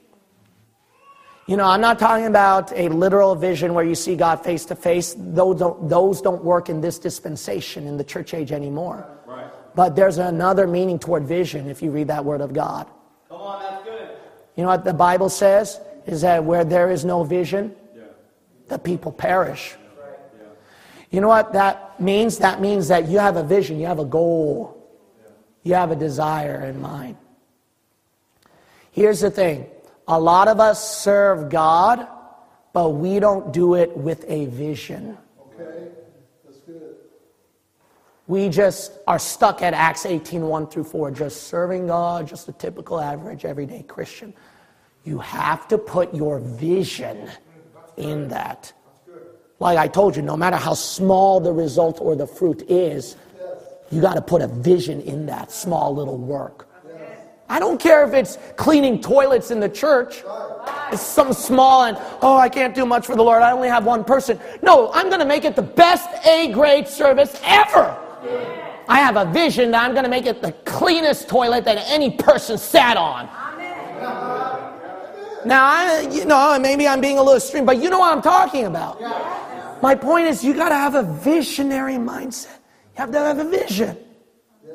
You know, I'm not talking about a literal vision where you see God face to face. Those don't, those don't work in this dispensation in the church age anymore. Right. But there's another meaning toward vision if you read that word of God. Come on, that's good. You know what the Bible says? Is that where there is no vision, Yeah. the people perish. You know what that means? That means that you have a vision, you have a goal, you have a desire in mind. Here's the thing a lot of us serve God, but we don't do it with a vision. Okay, that's good. We just are stuck at Acts 18 1 through 4, just serving God, just a typical average everyday Christian. You have to put your vision in that. Like I told you, no matter how small the result or the fruit is, you got to put a vision in that small little work. I don't care if it's cleaning toilets in the church. It's something small and, oh, I can't do much for the Lord. I only have one person. No, I'm going to make it the best A grade service ever. I have a vision that I'm going to make it the cleanest toilet that any person sat on. Now, I, you know, maybe I'm being a little extreme, but you know what I'm talking about. My point is, you got to have a visionary mindset. You have to have a vision,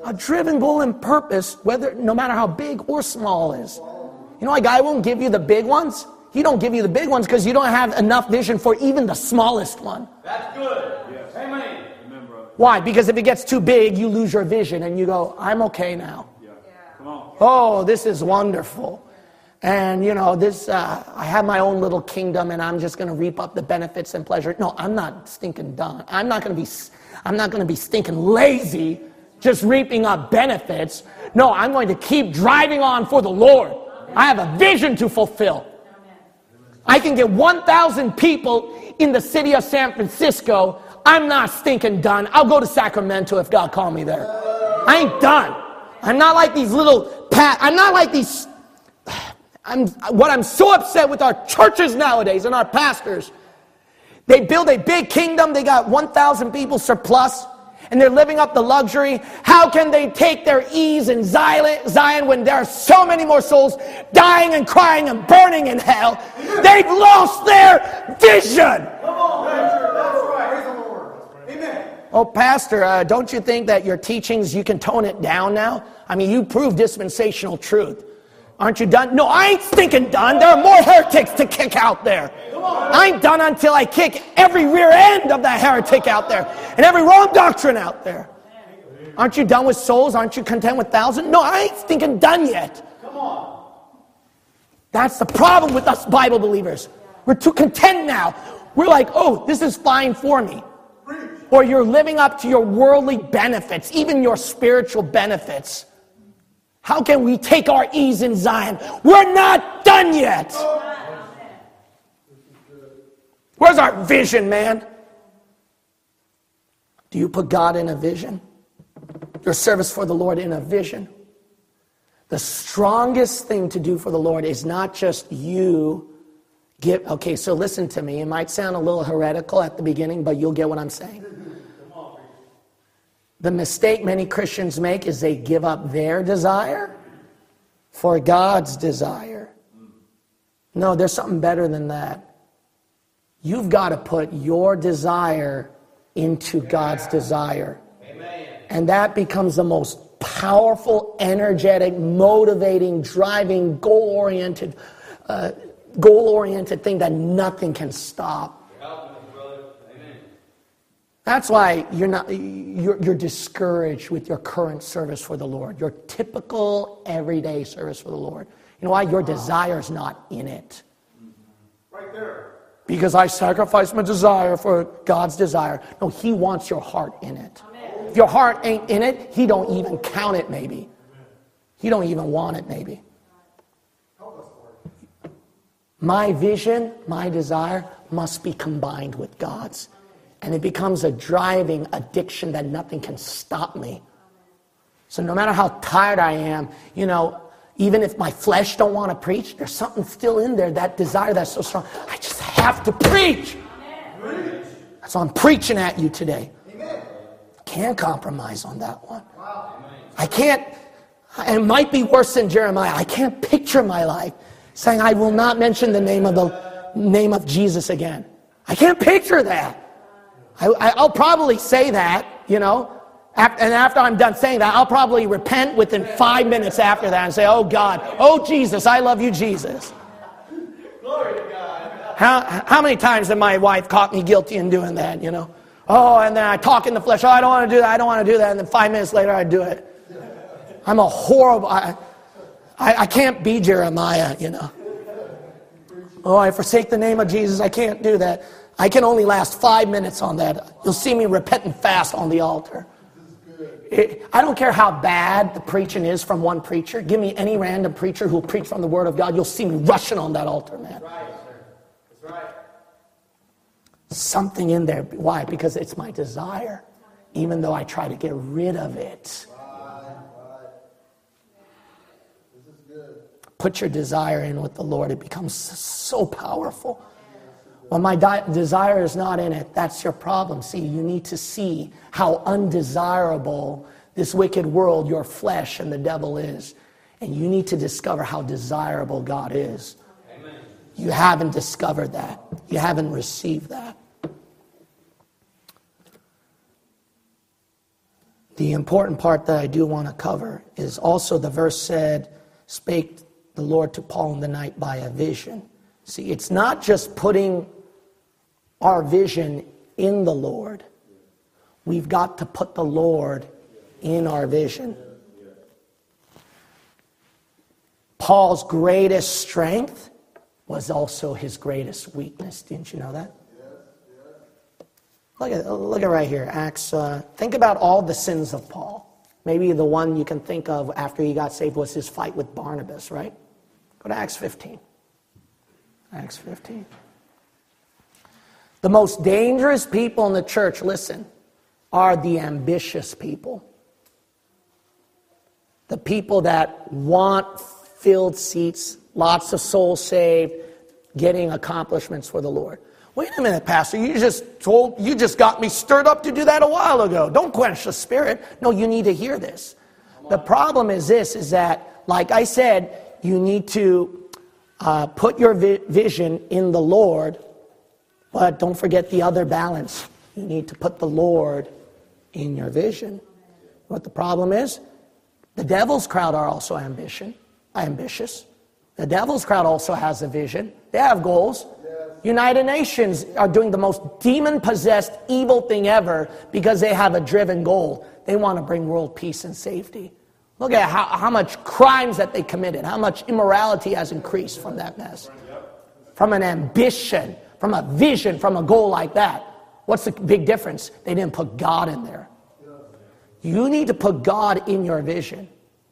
a driven goal and purpose, whether no matter how big or small is. You know, why God won't give you the big ones. He don't give you the big ones because you don't have enough vision for even the smallest one. That's good. Yes. Amen. Amen. Why? Because if it gets too big, you lose your vision and you go, I'm okay now. Yeah. Come on. Oh, this is wonderful. And you know, this uh, I have my own little kingdom, and I'm just going to reap up the benefits and pleasure. No, I'm not stinking done. I'm not going to be. I'm not going to be stinking lazy, just reaping up benefits. No, I'm going to keep driving on for the Lord. I have a vision to fulfill. I can get 1,000 people in the city of San Francisco. I'm not stinking done. I'll go to Sacramento if God called me there. I ain't done. I'm not like these little pat. I'm not like these. [SIGHS] I'm what I'm so upset with our churches nowadays and our pastors. They build a big kingdom. They got 1,000 people surplus, and they're living up the luxury. How can they take their ease in Zion when there are so many more souls dying and crying and burning in hell? They've lost their vision. Oh, Pastor, uh, don't you think that your teachings, you can tone it down now? I mean, you prove dispensational truth. Aren't you done? No, I ain't stinking done. There are more heretics to kick out there. I ain't done until I kick every rear end of that heretic out there and every wrong doctrine out there. Aren't you done with souls? Aren't you content with thousands? No, I ain't stinking done yet. That's the problem with us Bible believers. We're too content now. We're like, oh, this is fine for me. Or you're living up to your worldly benefits, even your spiritual benefits. How can we take our ease in Zion? We're not done yet. Where's our vision, man? Do you put God in a vision? Your service for the Lord in a vision? The strongest thing to do for the Lord is not just you get, okay, so listen to me. It might sound a little heretical at the beginning, but you'll get what I'm saying. The mistake many Christians make is they give up their desire for God's desire. No, there's something better than that. You've got to put your desire into God's desire. And that becomes the most powerful, energetic, motivating, driving, goal oriented, uh, goal oriented thing that nothing can stop. That's why you're not you're, you're, discouraged with your current service for the Lord, your typical everyday service for the Lord. You know why? Your desire's not in it. Mm-hmm. Right there. Because I sacrifice my desire for God's desire. No, He wants your heart in it. Amen. If your heart ain't in it, He don't even count it. Maybe He don't even want it. Maybe. My vision, my desire must be combined with God's. And it becomes a driving addiction that nothing can stop me. So no matter how tired I am, you know, even if my flesh don't want to preach, there's something still in there, that desire that's so strong. I just have to preach. So I'm preaching at you today. Can't compromise on that one. I can't, it might be worse than Jeremiah. I can't picture my life saying, I will not mention the name of the name of Jesus again. I can't picture that. I, will probably say that, you know, and after I'm done saying that, I'll probably repent within five minutes after that and say, Oh God, oh Jesus, I love you, Jesus. Glory to God. How, how many times have my wife caught me guilty in doing that, you know? Oh, and then I talk in the flesh, oh, I don't want to do that, I don't want to do that, and then five minutes later I do it. I'm a horrible, I, I, I can't be Jeremiah, you know. Oh, I forsake the name of Jesus, I can't do that. I can only last five minutes on that. You'll see me repenting fast on the altar. I don't care how bad the preaching is from one preacher. Give me any random preacher who'll preach from the Word of God. You'll see me rushing on that altar, man. That's right, sir. That's right. Something in there. Why? Because it's my desire, even though I try to get rid of it. Put your desire in with the Lord, it becomes so powerful. When my di- desire is not in it, that's your problem. See, you need to see how undesirable this wicked world, your flesh, and the devil is. And you need to discover how desirable God is. Amen. You haven't discovered that, you haven't received that. The important part that I do want to cover is also the verse said, Spake the Lord to Paul in the night by a vision. See, it's not just putting our vision in the Lord. We've got to put the Lord in our vision. Paul's greatest strength was also his greatest weakness. Didn't you know that? Look at, look at right here, Acts. Uh, think about all the sins of Paul. Maybe the one you can think of after he got saved was his fight with Barnabas, right? Go to Acts 15. Acts 15. The most dangerous people in the church, listen, are the ambitious people. The people that want filled seats, lots of souls saved, getting accomplishments for the Lord. Wait a minute, Pastor. You just told, you just got me stirred up to do that a while ago. Don't quench the spirit. No, you need to hear this. The problem is this, is that, like I said, you need to uh, put your vi- vision in the Lord but don't forget the other balance. You need to put the Lord in your vision. What the problem is? The devil's crowd are also ambition, ambitious. The devil's crowd also has a vision. They have goals. United Nations are doing the most demon possessed evil thing ever because they have a driven goal. They want to bring world peace and safety. Look at how, how much crimes that they committed, how much immorality has increased from that mess. From an ambition from a vision, from a goal like that. What's the big difference? They didn't put God in there. You need to put God in your vision.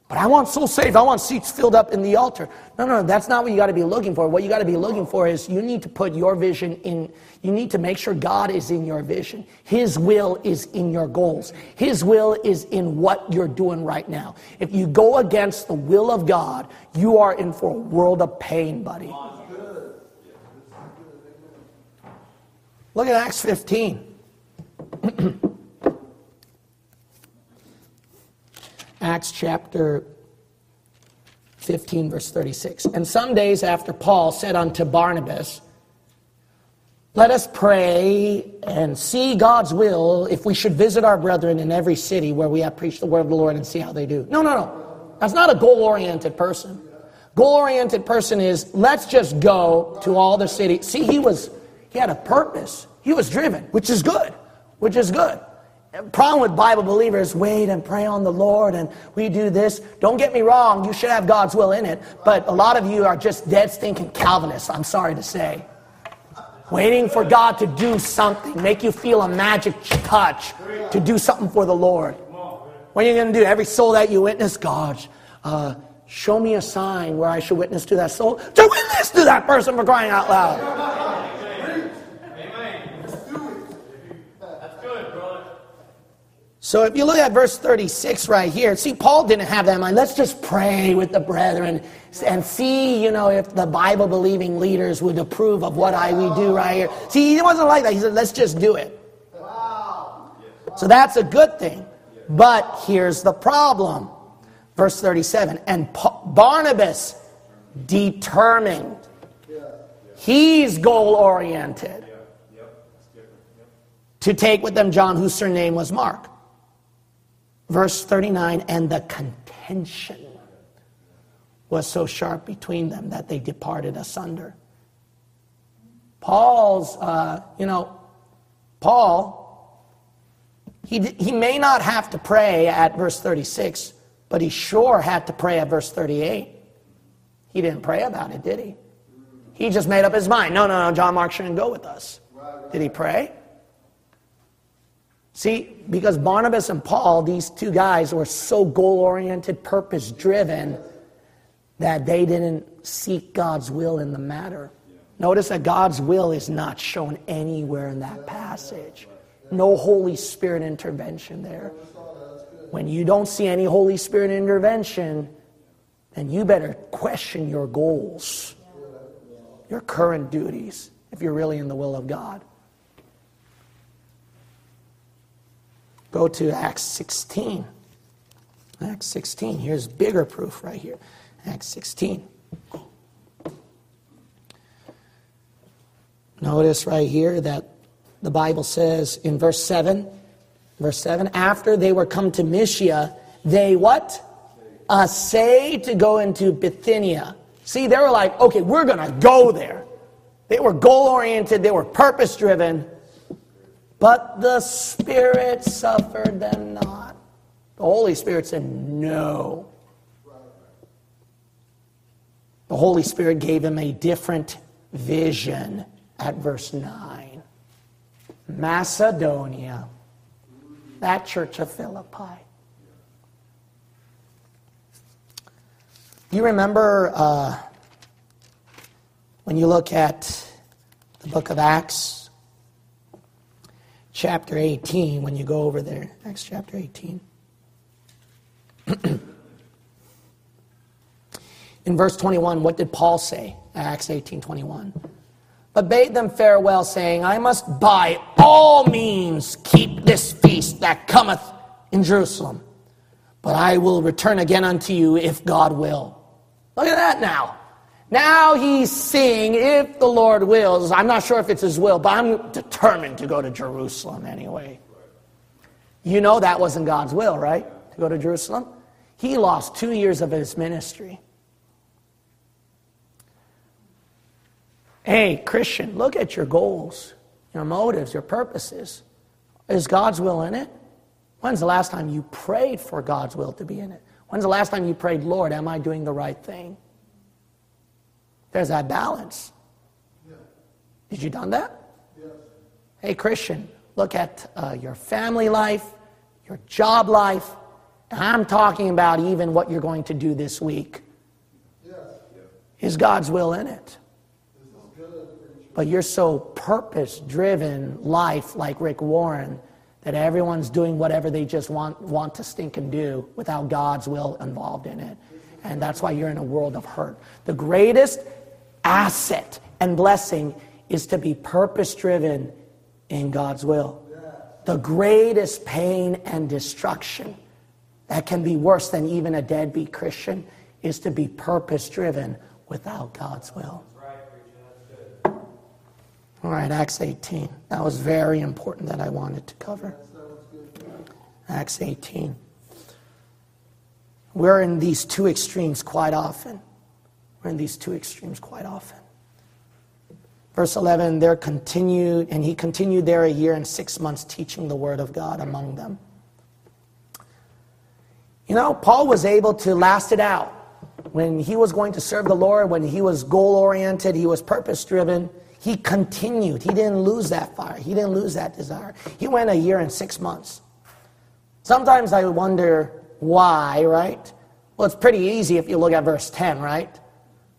But I want soul saved. I want seats filled up in the altar. No, no, that's not what you got to be looking for. What you got to be looking for is you need to put your vision in, you need to make sure God is in your vision. His will is in your goals. His will is in what you're doing right now. If you go against the will of God, you are in for a world of pain, buddy. Look at Acts 15. [CLEARS THROAT] Acts chapter 15, verse 36. And some days after Paul said unto Barnabas, Let us pray and see God's will if we should visit our brethren in every city where we have preached the word of the Lord and see how they do. No, no, no. That's not a goal oriented person. Goal oriented person is let's just go to all the cities. See, he was he had a purpose. He was driven, which is good, which is good. Problem with Bible believers, wait and pray on the Lord and we do this. Don't get me wrong, you should have God's will in it, but a lot of you are just dead stinking Calvinists, I'm sorry to say. Waiting for God to do something, make you feel a magic touch to do something for the Lord. What are you going to do? Every soul that you witness, God, uh, show me a sign where I should witness to that soul. To witness to that person for crying out loud. So if you look at verse 36 right here, see, Paul didn't have that in mind. Let's just pray with the brethren and see, you know, if the Bible believing leaders would approve of what I we do right here. See, he wasn't like that. He said, let's just do it. So that's a good thing. But here's the problem. Verse 37 And Pa- Barnabas determined. He's goal oriented. To take with them John, whose surname was Mark. Verse 39 And the contention was so sharp between them that they departed asunder. Paul's, uh, you know, Paul, he, he may not have to pray at verse 36, but he sure had to pray at verse 38. He didn't pray about it, did he? He just made up his mind. No, no, no, John Mark shouldn't go with us. Did he pray? See, because Barnabas and Paul, these two guys, were so goal oriented, purpose driven, that they didn't seek God's will in the matter. Notice that God's will is not shown anywhere in that passage. No Holy Spirit intervention there. When you don't see any Holy Spirit intervention, then you better question your goals, your current duties, if you're really in the will of God. Go to Acts 16. Acts 16. Here's bigger proof right here. Acts 16. Notice right here that the Bible says in verse 7, verse 7, after they were come to Mysia, they what? Essayed to go into Bithynia. See, they were like, okay, we're going to go there. They were goal oriented, they were purpose driven, but the Spirit suffered them not. The Holy Spirit said, no. The Holy Spirit gave him a different vision at verse 9. Macedonia, that church of Philippi. You remember uh, when you look at the book of Acts, chapter 18, when you go over there, Acts chapter 18. [CLEARS THROAT] In verse 21, what did Paul say? Acts 18 21. But bade them farewell, saying, I must by all means keep this feast that cometh in Jerusalem. But I will return again unto you if God will. Look at that now. Now he's seeing if the Lord wills. I'm not sure if it's his will, but I'm determined to go to Jerusalem anyway. You know that wasn't God's will, right? To go to Jerusalem? He lost two years of his ministry. Hey, Christian, look at your goals, your motives, your purposes. Is God's will in it? When's the last time you prayed for God's will to be in it? When's the last time you prayed, Lord, am I doing the right thing? There's that balance. Did you done that? Yes. Hey, Christian, look at uh, your family life, your job life. And I'm talking about even what you're going to do this week. Yes. Is God's will in it? This is good, preacher. But you're so purpose driven life like Rick Warren that everyone's doing whatever they just want, want to stink and do without God's will involved in it. And that's why you're in a world of hurt. The greatest asset and blessing is to be purpose driven in God's will. The greatest pain and destruction that can be worse than even a deadbeat Christian is to be purpose driven without God's will. All right, Acts 18. That was very important that I wanted to cover. Acts 18. We're in these two extremes quite often. We're in these two extremes quite often. Verse 11, there continued, and he continued there a year and six months teaching the word of God among them. You know, Paul was able to last it out. When he was going to serve the Lord, when he was goal oriented, he was purpose driven, he continued. He didn't lose that fire, he didn't lose that desire. He went a year and six months. Sometimes I wonder why, right? Well, it's pretty easy if you look at verse 10, right?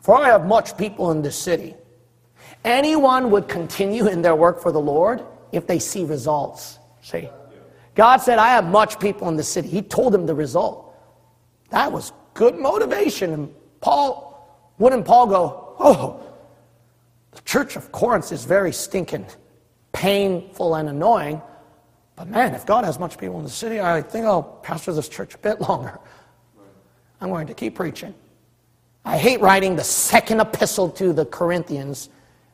For I have much people in this city. Anyone would continue in their work for the Lord if they see results. See? God said, I have much people in the city. He told him the result. That was good motivation. And Paul, wouldn't Paul go, oh, the church of Corinth is very stinking, painful, and annoying. But man, if God has much people in the city, I think I'll pastor this church a bit [LAUGHS] longer. I'm going to keep preaching. I hate writing the second epistle to the Corinthians.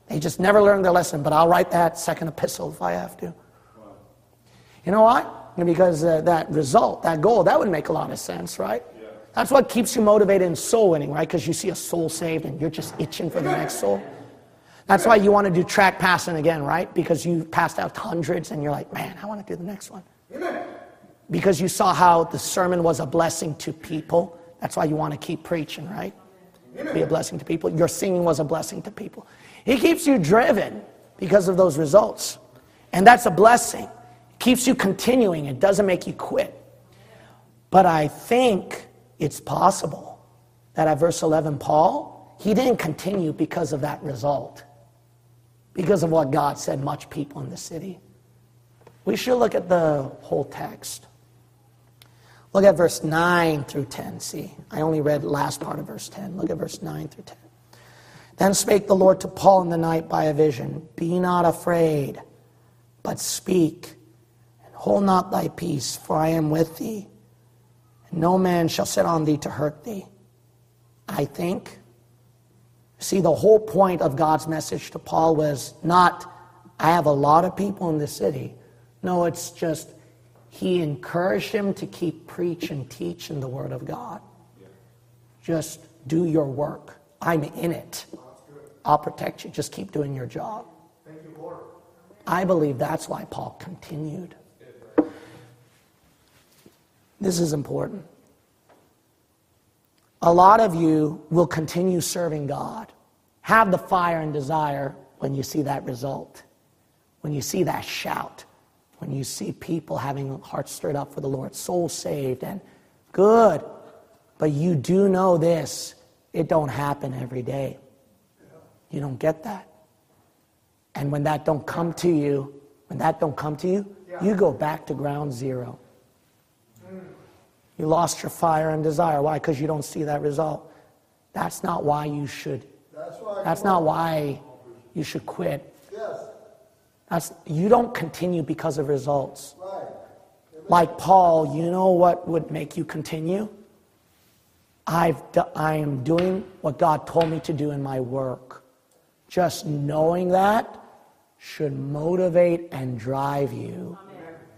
They just never learned their lesson, but I'll write that second epistle if I have to. You know what? Because uh, that result, that goal, that would make a lot of sense, right? That's what keeps you motivated in soul winning, right? Because you see a soul saved and you're just itching for the next soul. That's why you want to do tract passing again, right? Because you passed out hundreds and you're like, man, I want to do the next one. Amen. Because you saw how the sermon was a blessing to people. That's why you want to keep preaching, right? Be a blessing to people. Your singing was a blessing to people. He keeps you driven because of those results. And that's a blessing. It keeps you continuing, it doesn't make you quit. But I think it's possible that at verse 11, Paul, he didn't continue because of that result, because of what God said, much people in the city. We should look at the whole text. Look at verse 9 through 10. See, I only read last part of verse 10. Look at verse 9 through 10. Then spake the Lord to Paul in the night by a vision Be not afraid, but speak, and hold not thy peace, for I am with thee, and no man shall set on thee to hurt thee. I think. See, the whole point of God's message to Paul was not, I have a lot of people in the city. No, it's just, he encouraged him to keep preach and teach in the Word of God. Just do your work. I'm in it. I'll protect you. Just keep doing your job. You. I believe that's why Paul continued. This is important. A lot of you will continue serving God. Have the fire and desire when you see that result, when you see that shout, when you see people having hearts stirred up for the Lord, souls saved, and good. But you do know this it don't happen every day. You don't get that. And when that don't come to you, when that don't come to you, you go back to ground zero. You lost your fire and desire. Why? Because you don't see that result. That's not why you should. That's right. That's not why you should quit. That's, you don't continue because of results. Like Paul, you know what would make you continue? I've I am doing what God told me to do in my work. Just knowing that should motivate and drive you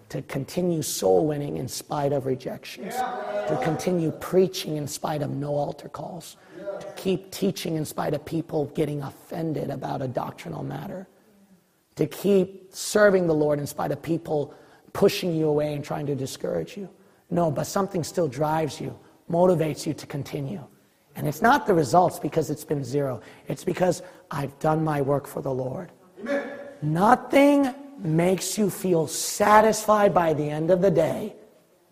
to continue soul winning in spite of rejections, to continue preaching in spite of no altar calls, to keep teaching in spite of people getting offended about a doctrinal matter, to keep serving the Lord in spite of people pushing you away and trying to discourage you. No, but something still drives you, motivates you to continue. And it's not the results because it's been zero. It's because I've done my work for the Lord. Amen. Nothing makes you feel satisfied by the end of the day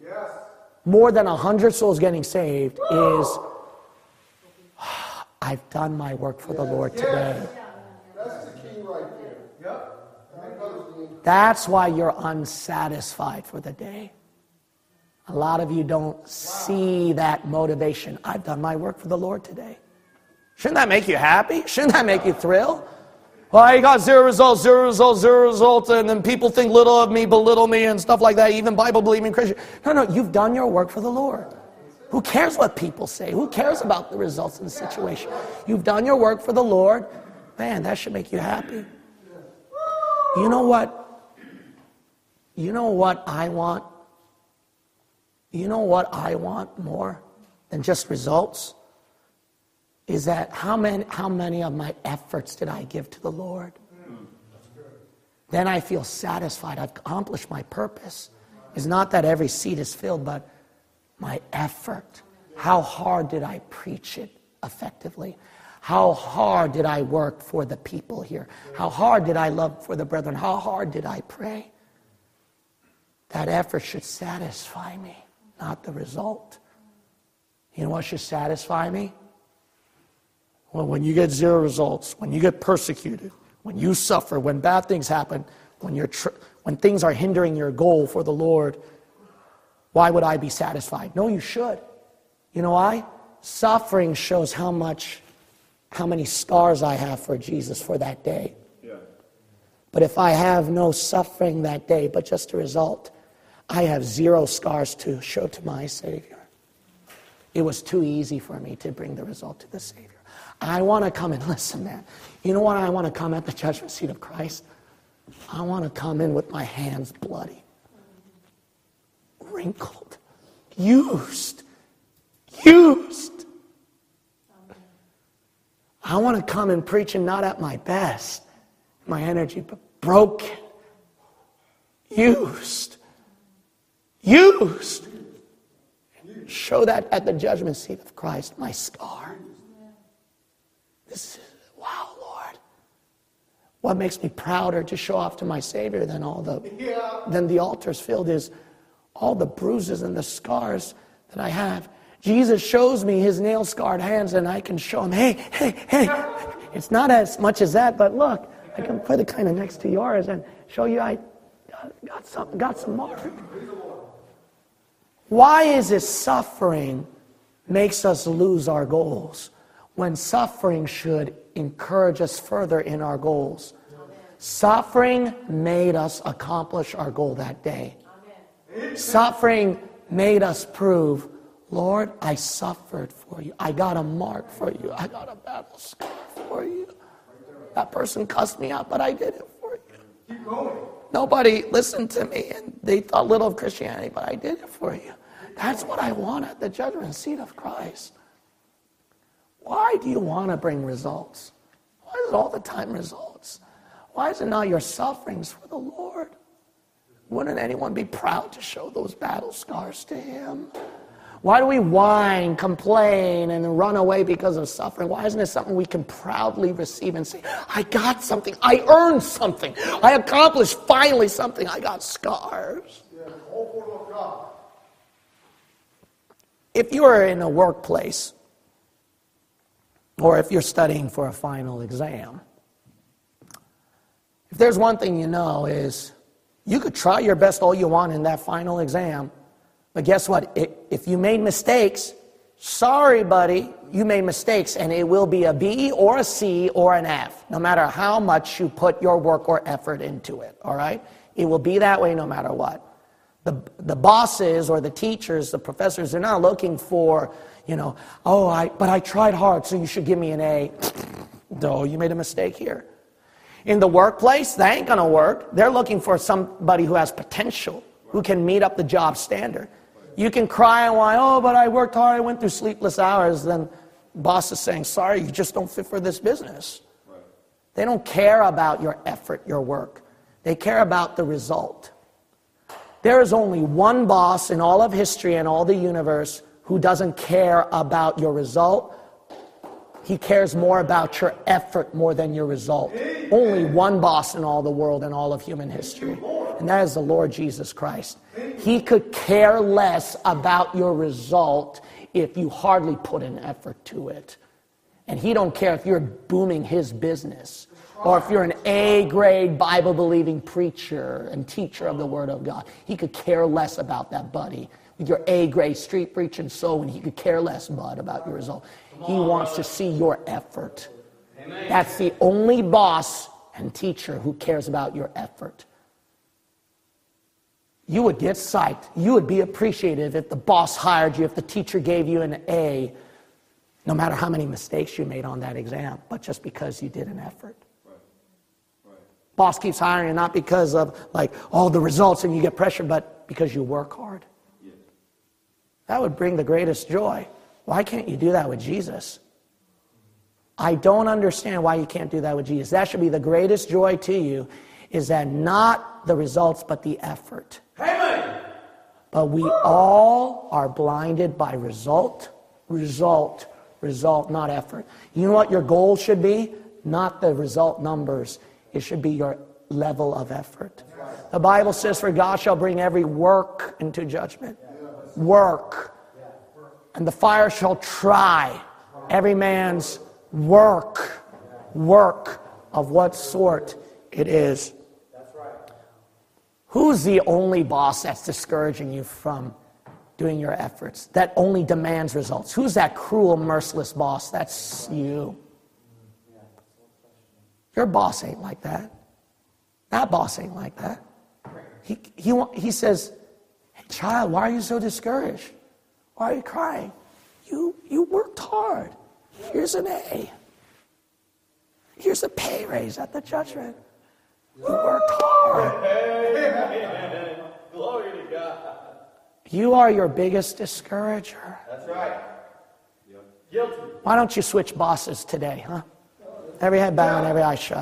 Yes. more than 100 souls getting saved is [SIGHS] I've done my work for the Lord today. That's the key right there. Yep. That goes the That's why you're unsatisfied for the day. A lot of you don't see that motivation. I've done my work for the Lord today. Shouldn't that make you happy? Shouldn't that make you thrill? Well, I got zero results, zero results, zero results, and then people think little of me, belittle me, and stuff like that, even Bible believing Christian. No, no, you've done your work for the Lord. Who cares what people say? Who cares about the results of the situation? You've done your work for the Lord. Man, that should make you happy. You know what? You know what I want? You know what I want more than just results? Is that how many, how many of my efforts did I give to the Lord? Then I feel satisfied. I've accomplished my purpose. It's not that every seat is filled, but my effort. How hard did I preach it effectively? How hard did I work for the people here? How hard did I love for the brethren? How hard did I pray? That effort should satisfy me, not the result. You know what should satisfy me? Well, when you get zero results, when you get persecuted, when you suffer, when bad things happen, when, you're tr- when things are hindering your goal for the Lord, why would I be satisfied? No, you should. You know why? Suffering shows how much, how many scars I have for Jesus for that day. Yeah. But if I have no suffering that day, but just a result, I have zero scars to show to my Savior. It was too easy for me to bring the result to the Savior. I want to come and [LAUGHS] listen, man. You know what? I want to come at the judgment seat of Christ. I want to come in with my hands bloody, wrinkled, used, used. I want to come and preach and not at my best, my energy, but broken, used, used. Show that at the judgment seat of Christ, my scar. This is, wow, Lord. What makes me prouder to show off to my Savior than all the Yeah. than the altars filled is all the bruises and the scars that I have. Jesus shows me his nail scarred hands, and I can show him, hey, hey, hey. It's not as much as that, but look, I can put it kind of next to yours and show you I got, got some got some mark. Why is it suffering makes us lose our goals when suffering should encourage us further in our goals? Suffering made us accomplish our goal that day. Suffering made us prove, Lord, I suffered for you. I got a mark for you. I got a battle scar for you. That person cussed me out, but I did it for you. Keep going. Nobody listened to me and they thought little of Christianity, but I did it for you. That's what I want at the judgment seat of Christ. Why do you want to bring results? Why is it all the time results? Why is it not your sufferings for the Lord? Wouldn't anyone be proud to show those battle scars to Him? Why do we whine, complain, and run away because of suffering? Why isn't it something we can proudly receive and say, I got something, I earned something, I accomplished finally something, I got scars? If you are in a workplace, or if you're studying for a final exam, if there's one thing you know is you could try your best all you want in that final exam, but guess what? If you made mistakes, sorry, buddy, you made mistakes, and it will be a B or a C or an F, no matter how much you put your work or effort into it, all right? It will be that way no matter what. The, the bosses or the teachers, the professors, they're not looking for, you know, oh, I, but I tried hard, so you should give me an A. [SNIFFS] No, you made a mistake here. In the workplace, that ain't gonna work. They're looking for somebody who has potential, who can meet up the job standard. You can cry and whine, oh, but I worked hard, I went through sleepless hours. Then boss is saying, sorry, you just don't fit for this business. They don't care about your effort, your work. They care about the result. There is only one boss in all of history and all the universe who doesn't care about your result. He cares more about your effort more than your result. Only one boss in all the world and all of human history, and that is the Lord Jesus Christ. He could care less about your result if you hardly put an effort to it. And he don't care if you're booming his business or if you're an A grade Bible believing preacher and teacher of the Word of God. He could care less about that, buddy. With your A grade street preaching soul, and he could care less, bud, about your result. He wants to see your effort. That's the only boss and teacher who cares about your effort. You would get psyched. You would be appreciative if the boss hired you, if the teacher gave you an A, no matter how many mistakes you made on that exam, but just because you did an effort. Boss keeps hiring you not because of like all the results and you get pressure, but because you work hard. That would bring the greatest joy. Why can't you do that with Jesus? I don't understand why you can't do that with Jesus. That should be the greatest joy to you, is that not the results, but the effort. Amen. But we all are blinded by result, result, result, not effort. You know what your goal should be? Not the result numbers. It should be your level of effort. The Bible says, For God shall bring every work into judgment. Work. And the fire shall try every man's work. Work of what sort it is. Who's the only boss that's discouraging you from doing your efforts, that only demands results? Who's that cruel, merciless boss? That's you. Your boss ain't like that. That boss ain't like that. He, he, he says, Hey, child, why are you so discouraged? Why are you crying? You, you worked hard. Here's an A. Here's a pay raise at the judgment. You worked hard. [LAUGHS] Glory to God. You are your biggest discourager. That's right. Guilty. Why don't you switch bosses today, huh? Every head bowed, every eye shut.